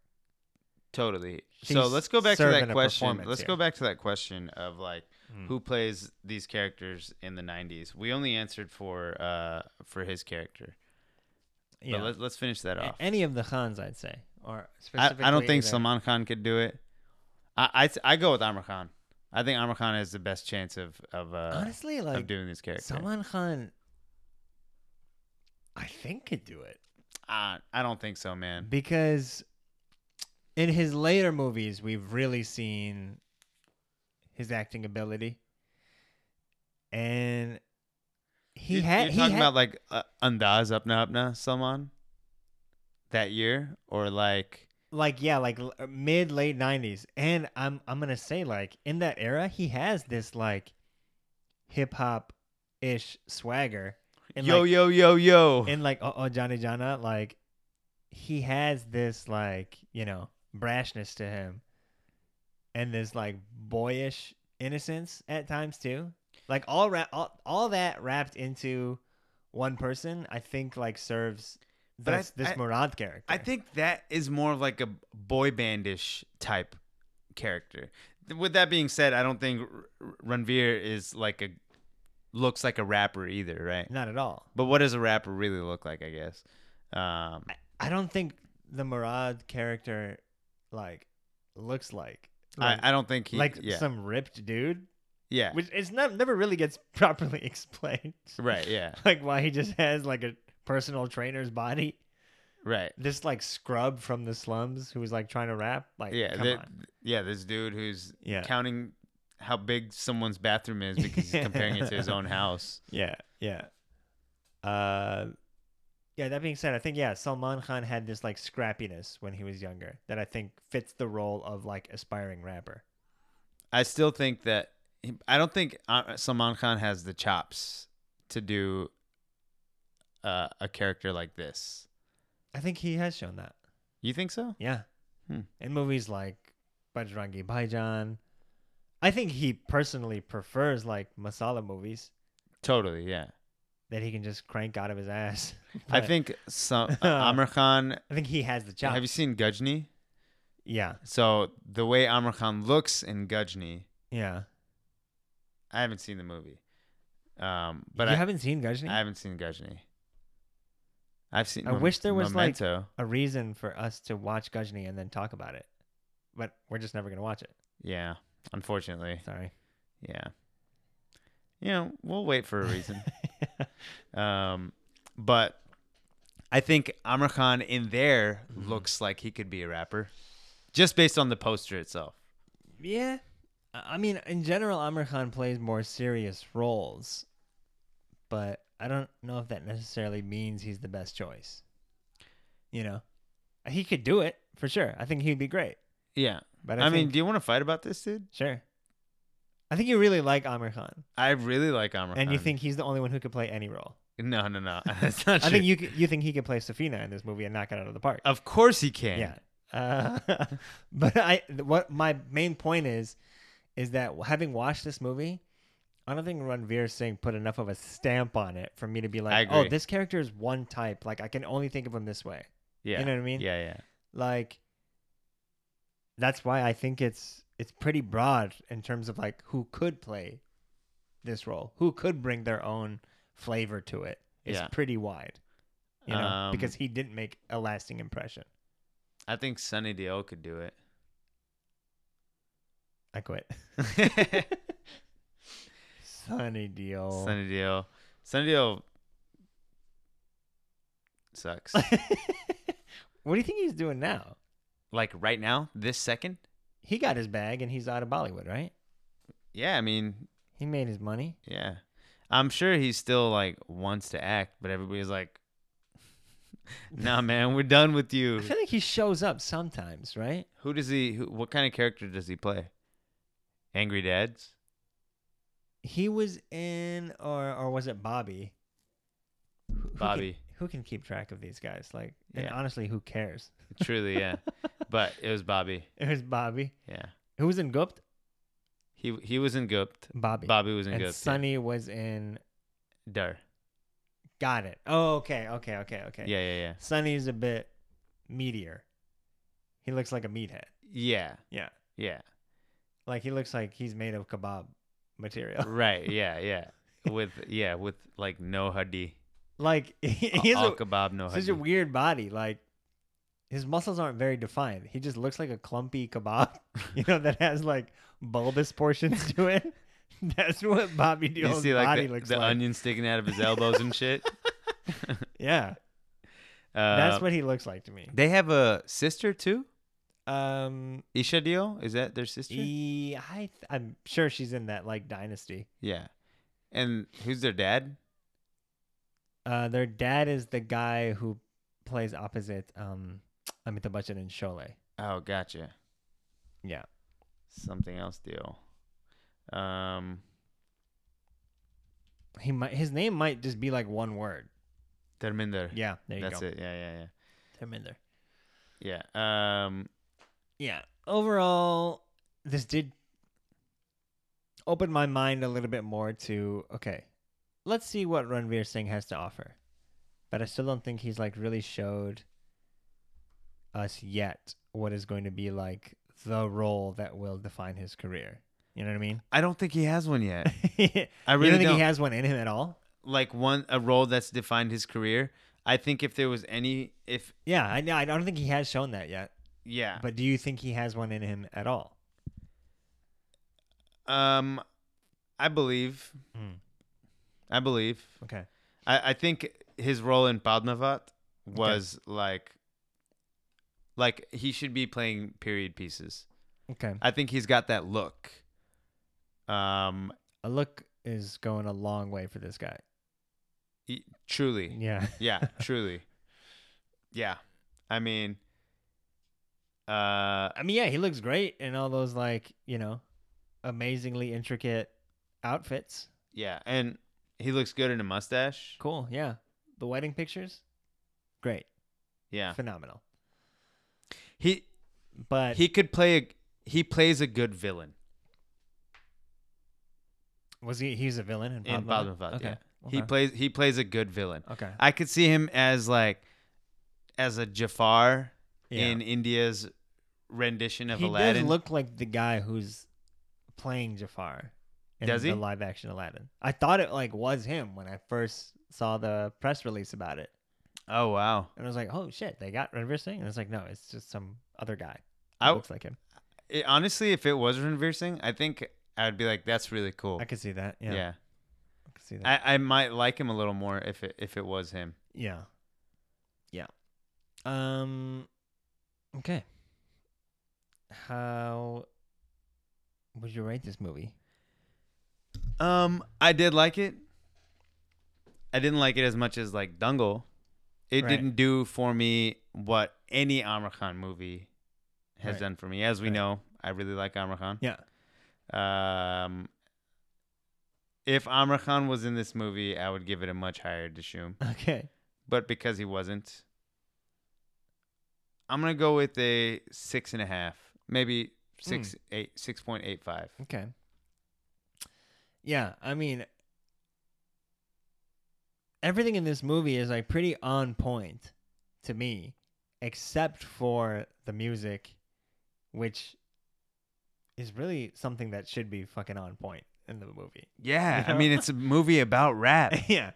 totally. so let's go back to that question. Let's here. go back to that question of like Mm. who plays these characters in the '90s. We only answered for uh for his character, Yeah. but let, let's finish that off. Any of the Khans, I'd say, or I, specifically I don't think the- Salman Khan could do it. I, I, I go with Aamir Khan. I think Aamir Khan has the best chance of of, uh, Honestly, of like doing this character. Salman Khan, I think could do it. Uh, I don't think so, man. because in his later movies we've really seen his acting ability and he You- had You're he talking had, about like uh, Andaz Apna Apna Salman that year, or like like yeah like uh, mid late 90s and i'm i'm gonna say like in that era he has this like hip hop ish swagger. And yo like, yo yo yo. in like oh, oh johnny jana like he has this like you know brashness to him. And this like boyish innocence at times too. Like all ra- all, all that wrapped into one person i think like serves But I- this, this Murad character I think that is more of like a boy bandish type character. With that being said, I don't think Ranveer is like a looks like a rapper either, right? not at all But what does a rapper really look like? I guess. Um, I don't think the Murad character like looks like I, I don't think he. like yeah, some ripped dude, yeah, which it's not never really gets properly explained. right, yeah, like why he just has like a personal trainer's body. right. This like scrub from the slums who was like trying to rap. Like Yeah, come on. yeah. This dude who's Yeah. counting how big someone's bathroom is because he's comparing it to his own house. Yeah, yeah. Uh yeah, that being said, I think yeah, Salman Khan had this like scrappiness when he was younger that I think fits the role of like aspiring rapper. I still think that I don't think uh, Salman Khan has the chops to do uh, a character like this. I think he has shown that. You think so? Yeah. Hmm. In movies like Bajrangi Bhaijaan, I think he personally prefers like masala movies Totally, yeah. that he can just crank out of his ass. I think some uh, Aamir Khan. I think he has the job. Have you seen Ghajini? yeah, So the way Aamir Khan looks in Ghajini, yeah. I haven't seen the movie, um, but you I, haven't seen Ghajini? I haven't seen Ghajini. I've seen. I Mem- wish there was, like- A reason for us to watch Ghajini and then talk about it, but we're just never gonna watch it. Yeah, unfortunately, Sorry. yeah. You know, we'll wait for a reason. Um, but I think Aamir Khan in there Mm-hmm. looks like he could be a rapper, just based on the poster itself. Yeah. I mean, in general, Aamir Khan plays more serious roles, but I don't know if that necessarily means he's the best choice. You know, he could do it for sure. I think he'd be great. Yeah, But I, I, mean, do you want to fight about this, dude? sure. I think you really like Aamir Khan, I really like Khan, and Khan. you think he's the only one who could play any role. No, no, no. That's not I true. think you you think he could play Safeena in this movie and knock it out of the park. Of course he can. Yeah. Uh, but I what my main point is is that having watched this movie, I don't think Ranveer Singh put enough of a stamp on it for me to be like, oh, this character is one type. Like I can only think of him this way. Yeah. You know what I mean? Yeah, yeah. Like that's why I think it's it's pretty broad in terms of like who could play this role, who could bring their own flavor to it. It's Yeah. pretty wide. You know, Um, because he didn't make a lasting impression. I think Sunny Deol could do it. I quit. Sunny Deol. Sunny Deol. Sunny Deol sucks. what do you think he's doing now? like right now, this second? He got his bag and he's out of Bollywood, right? Yeah, I mean, He made his money. yeah. I'm sure he still like wants to act, but everybody's like, "Nah, man, we're done with you. I feel like he shows up sometimes, right? Who does he? Who, what kind of character does he play? Angry Dads. He was in, or or was it Bobby? Who- who can- Bobby. Who can keep track of these guys? Like, and Yeah. honestly, who cares? Truly, yeah. but it was Bobby. It was Bobby. Yeah. Who was in Gupt? He he was in Gupt. Bobby. Bobby was in and Gupt. yeah. Sunny was in. Darr. Got it. Oh, okay, okay, okay, okay. Yeah, yeah, yeah. Sunny's a bit meatier. He looks like a meathead. Yeah. Yeah. Yeah. Like he looks like he's made of kebab material. right. Yeah. Yeah. With yeah, with like no hadi. like he has All a, kebab no such hadi. a weird body. Like his muscles aren't very defined. He just looks like a clumpy kebab, you know, that has like bulbous portions to it. That's what Bobby you Deol's see body like the, looks the like. onion sticking out of his elbows and shit. Yeah. Uh, That's what he looks like to me. they have a sister too. Um, Esha Deol is that their sister? e- I th- I'm sure she's in that like dynasty. yeah, and who's their dad? Uh, their dad is the guy who plays opposite um Amitabh Bachchan in Sholay. Oh, gotcha. Yeah. Something else Deol. Um, He might his name might just be like one word. Terminder. Yeah, there you That's go. it. Yeah, yeah, yeah. Terminder. yeah. Yeah. Um, Yeah. Overall, this did open my mind a little bit more to okay, let's see what Ranveer Singh has to offer. But I still don't think he's like really showed us yet what is going to be like the role that will define his career. You know what I mean? I don't think he has one yet. I really don't think don't. he has one in him at all? like one a role that's defined his career. I think if there was any, if Yeah, I know I don't think he has shown that yet. Yeah, But do you think he has one in him at all? um, I believe, Hmm. I believe, Okay. I I think his role in Padmavat was like, like he should be playing period pieces. Okay. I think he's got that look. Um, A look is going a long way for this guy. he- truly, Yeah. yeah, truly, yeah. I mean, uh, I mean, yeah, he looks great in all those like, you know, amazingly intricate outfits. yeah, and he looks good in a mustache. Cool. Yeah. The wedding pictures, great. Yeah, Phenomenal. he But he could play a he plays a good villain was he he's a villain in in? Padmavat. Okay. Yeah, he okay. plays he plays a good villain. Okay. I could see him as like as a Jafar Yeah. in India's rendition of he Aladdin. He does look like the guy who's playing Jafar in Does he? the live action Aladdin. I thought it like was him when I first saw the press release about it. oh wow! And I was like, "Oh shit, they got Ranveer Singh." And it's like, "No, it's just some other guy." I looks like him. it- honestly, if it was Ranveer Singh, I think I would be like, "That's really cool." I could see that. Yeah. yeah, I could see that. I, I might like him a little more if it if it was him. Yeah. Yeah. Um okay. How would you rate this movie? Um, I did like it. I didn't like it as much as like Dangal. It Right. didn't do for me what any Aamir Khan movie has Right. done for me. As we Right. know, I really like Aamir Khan. Yeah. Um, if Aamir Khan was in this movie, I would give it a much higher Dishoom. Okay. But because he wasn't, I'm gonna go with a six and a half, maybe hmm. six eight six point eight five. Okay. Yeah, I mean everything in this movie is like pretty on point to me except for the music which is really something that should be fucking on point in the movie. Yeah, You I mean it's a movie about rap. yeah.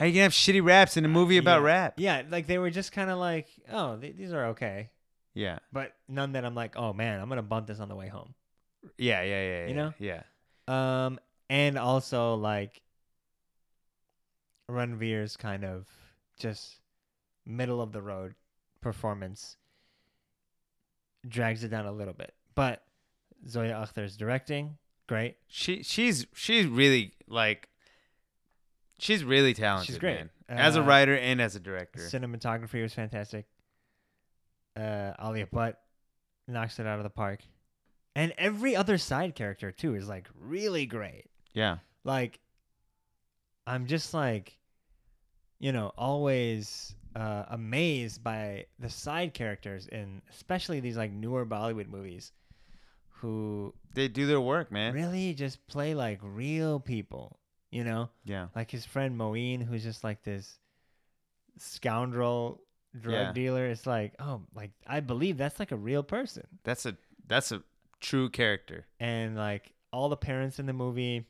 How you gonna have shitty raps in a movie about yeah. rap? Yeah, like they were just kind of like, oh, th- these are okay, Yeah, but none that I'm like, oh man, I'm gonna bump this on the way home. yeah, yeah, yeah. You yeah, know? Yeah, Um, and also like Ranveer's kind of just middle of the road performance drags it down a little bit, but Zoya Akhtar's directing, great. she she's she's really like she's really talented. She's great. man. as a Uh, writer and as a director. Cinematography was fantastic. Uh, Alia Bhatt knocks it out of the park, and every other side character too is like really great. Yeah, like I'm just like you know always uh, amazed by the side characters in especially these like newer Bollywood movies who they do their work, man. really just play like real people you know Yeah, like his friend Moeen who's just like this scoundrel drug Yeah. dealer it's like oh like I believe that's like a real person that's a that's a true character. and like all the parents in the movie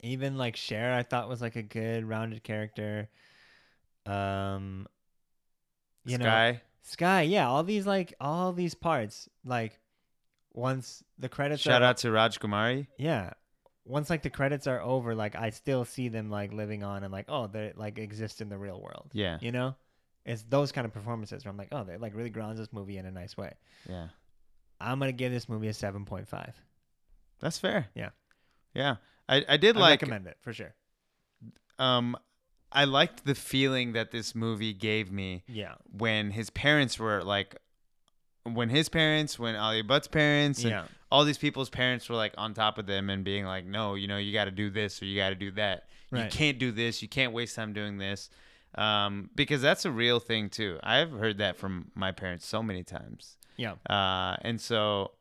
even like Sher I thought was like a good rounded character um you know Sky. Sky yeah all these like all these parts like once the credits Shout are, out to Raj Kumari. yeah once like the credits are over, like I still see them like living on and like oh they like exist in the real world. Yeah. You know, it's those kind of performances where I'm like oh they like really grounds this movie in a nice way. Yeah. I'm gonna give this movie a seven point five. That's fair. Yeah. Yeah. I, I did I like recommend it for sure. um I liked the feeling that this movie gave me Yeah. when his parents were like when his parents, when Alia Bhatt's parents and Yeah. All these people's parents were like on top of them and being like, No, you know, you gotta do this or you gotta do that. You can't do this, you can't waste time doing this. Um, because that's a real thing too. I've heard that from my parents so many times. Yeah. Uh, and so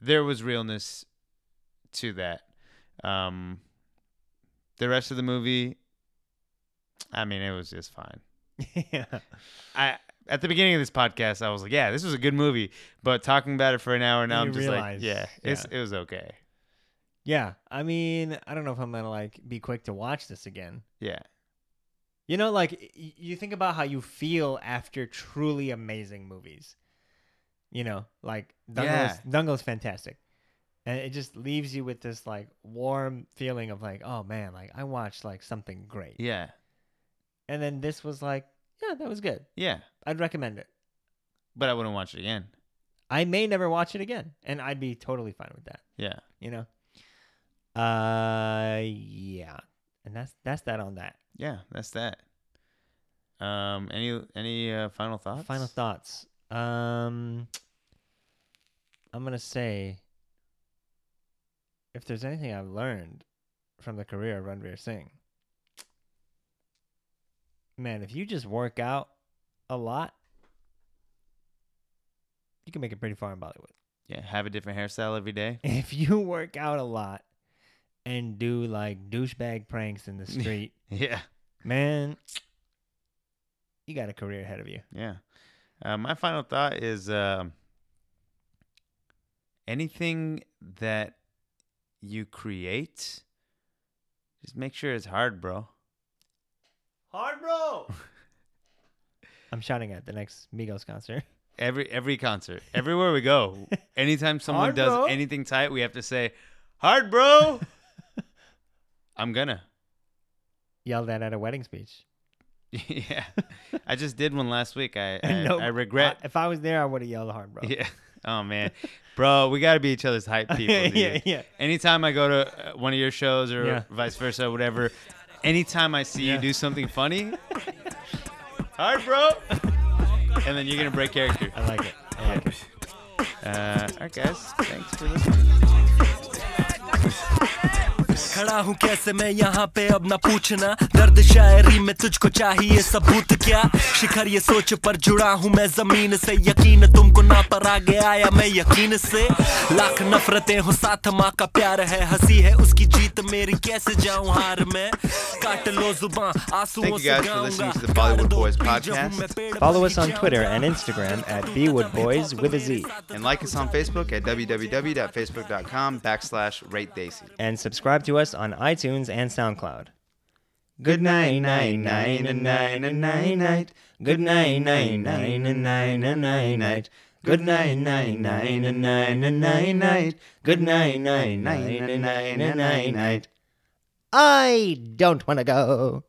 there was realness to that. Um, the rest of the movie, I mean, it was just fine. yeah. I at the beginning of this podcast, I was like, "Yeah, this was a good movie," but talking about it for an hour now, You I'm just realize, like, "Yeah, it's yeah. it was okay." Yeah. I mean, I don't know if I'm gonna like be quick to watch this again. Yeah, You know, like y- you think about how you feel after truly amazing movies. You know, like Dangal's, Yeah. Dangal's fantastic, and it just leaves you with this like warm feeling of like, oh man, like I watched like something great. yeah, And then this was like, yeah, that was good. yeah. I'd recommend it. But I wouldn't watch it again. I may never watch it again, and I'd be totally fine with that. Yeah. You know. Uh, yeah, and that's that's that on that. Yeah, that's that. Um, any any uh, final thoughts? Final thoughts. Um, I'm gonna say, if there's anything I've learned from the career of Ranveer Singh, man, if you just work out a lot, you can make it pretty far in Bollywood. Yeah, have a different hairstyle every day. If you work out a lot and do like douchebag pranks in the street, Yeah, man, you got a career ahead of you. yeah. Uh, my final thought is um, anything that you create, just make sure it's hard, bro. Hard, bro. I'm shouting at the next Migos concert. Every every concert, everywhere we go, anytime someone Hard, does bro. anything tight, we have to say, "Hard, bro." I'm gonna. yell that at a wedding speech. yeah, I just did one last week. I I, No, I regret. I- if I was there, I would have yelled hard, bro. Yeah. Oh man, bro, we gotta be each other's hype people. Yeah, yeah. Anytime I go to uh, one of your shows or Yeah. vice versa, whatever. Anytime I see you do something funny, hard, bro. And then you're gonna break character. I like it. I like it. Uh, all right, guys. Thanks for listening. खड़ा हूँ कैसे मैं यहाँ पे अब ना पूछना दर्द शायरी में तुझको चाहिए सबूत क्या शिखर ये सोच पर जुड़ा हूँ मैं ज़मीन से यकीन तुमको ना पर आगे आया मैं यकीन से लाख नफरतें हो साथ माँ का प्यार है हँसी है उसकी जीत मेरी कैसे जाऊँ हार में काट लो ज़ुबान आंसुओं से गाऊँगा listening to the Bollywood Boys पी जाऊँ podcast. मैं पेड़ Follow us on Twitter and Instagram at BWoodBoys with a Z. And like us on Facebook at www.facebook.com backslash rate And subscribe to us on iTunes and SoundCloud. Good night, night, night, and night, night, night, night. Good night, night, night, and night, night, night, night. Good night, night, night, and night, night, night, night. Good night, night, night, and night, night, night, night. I don't want to go.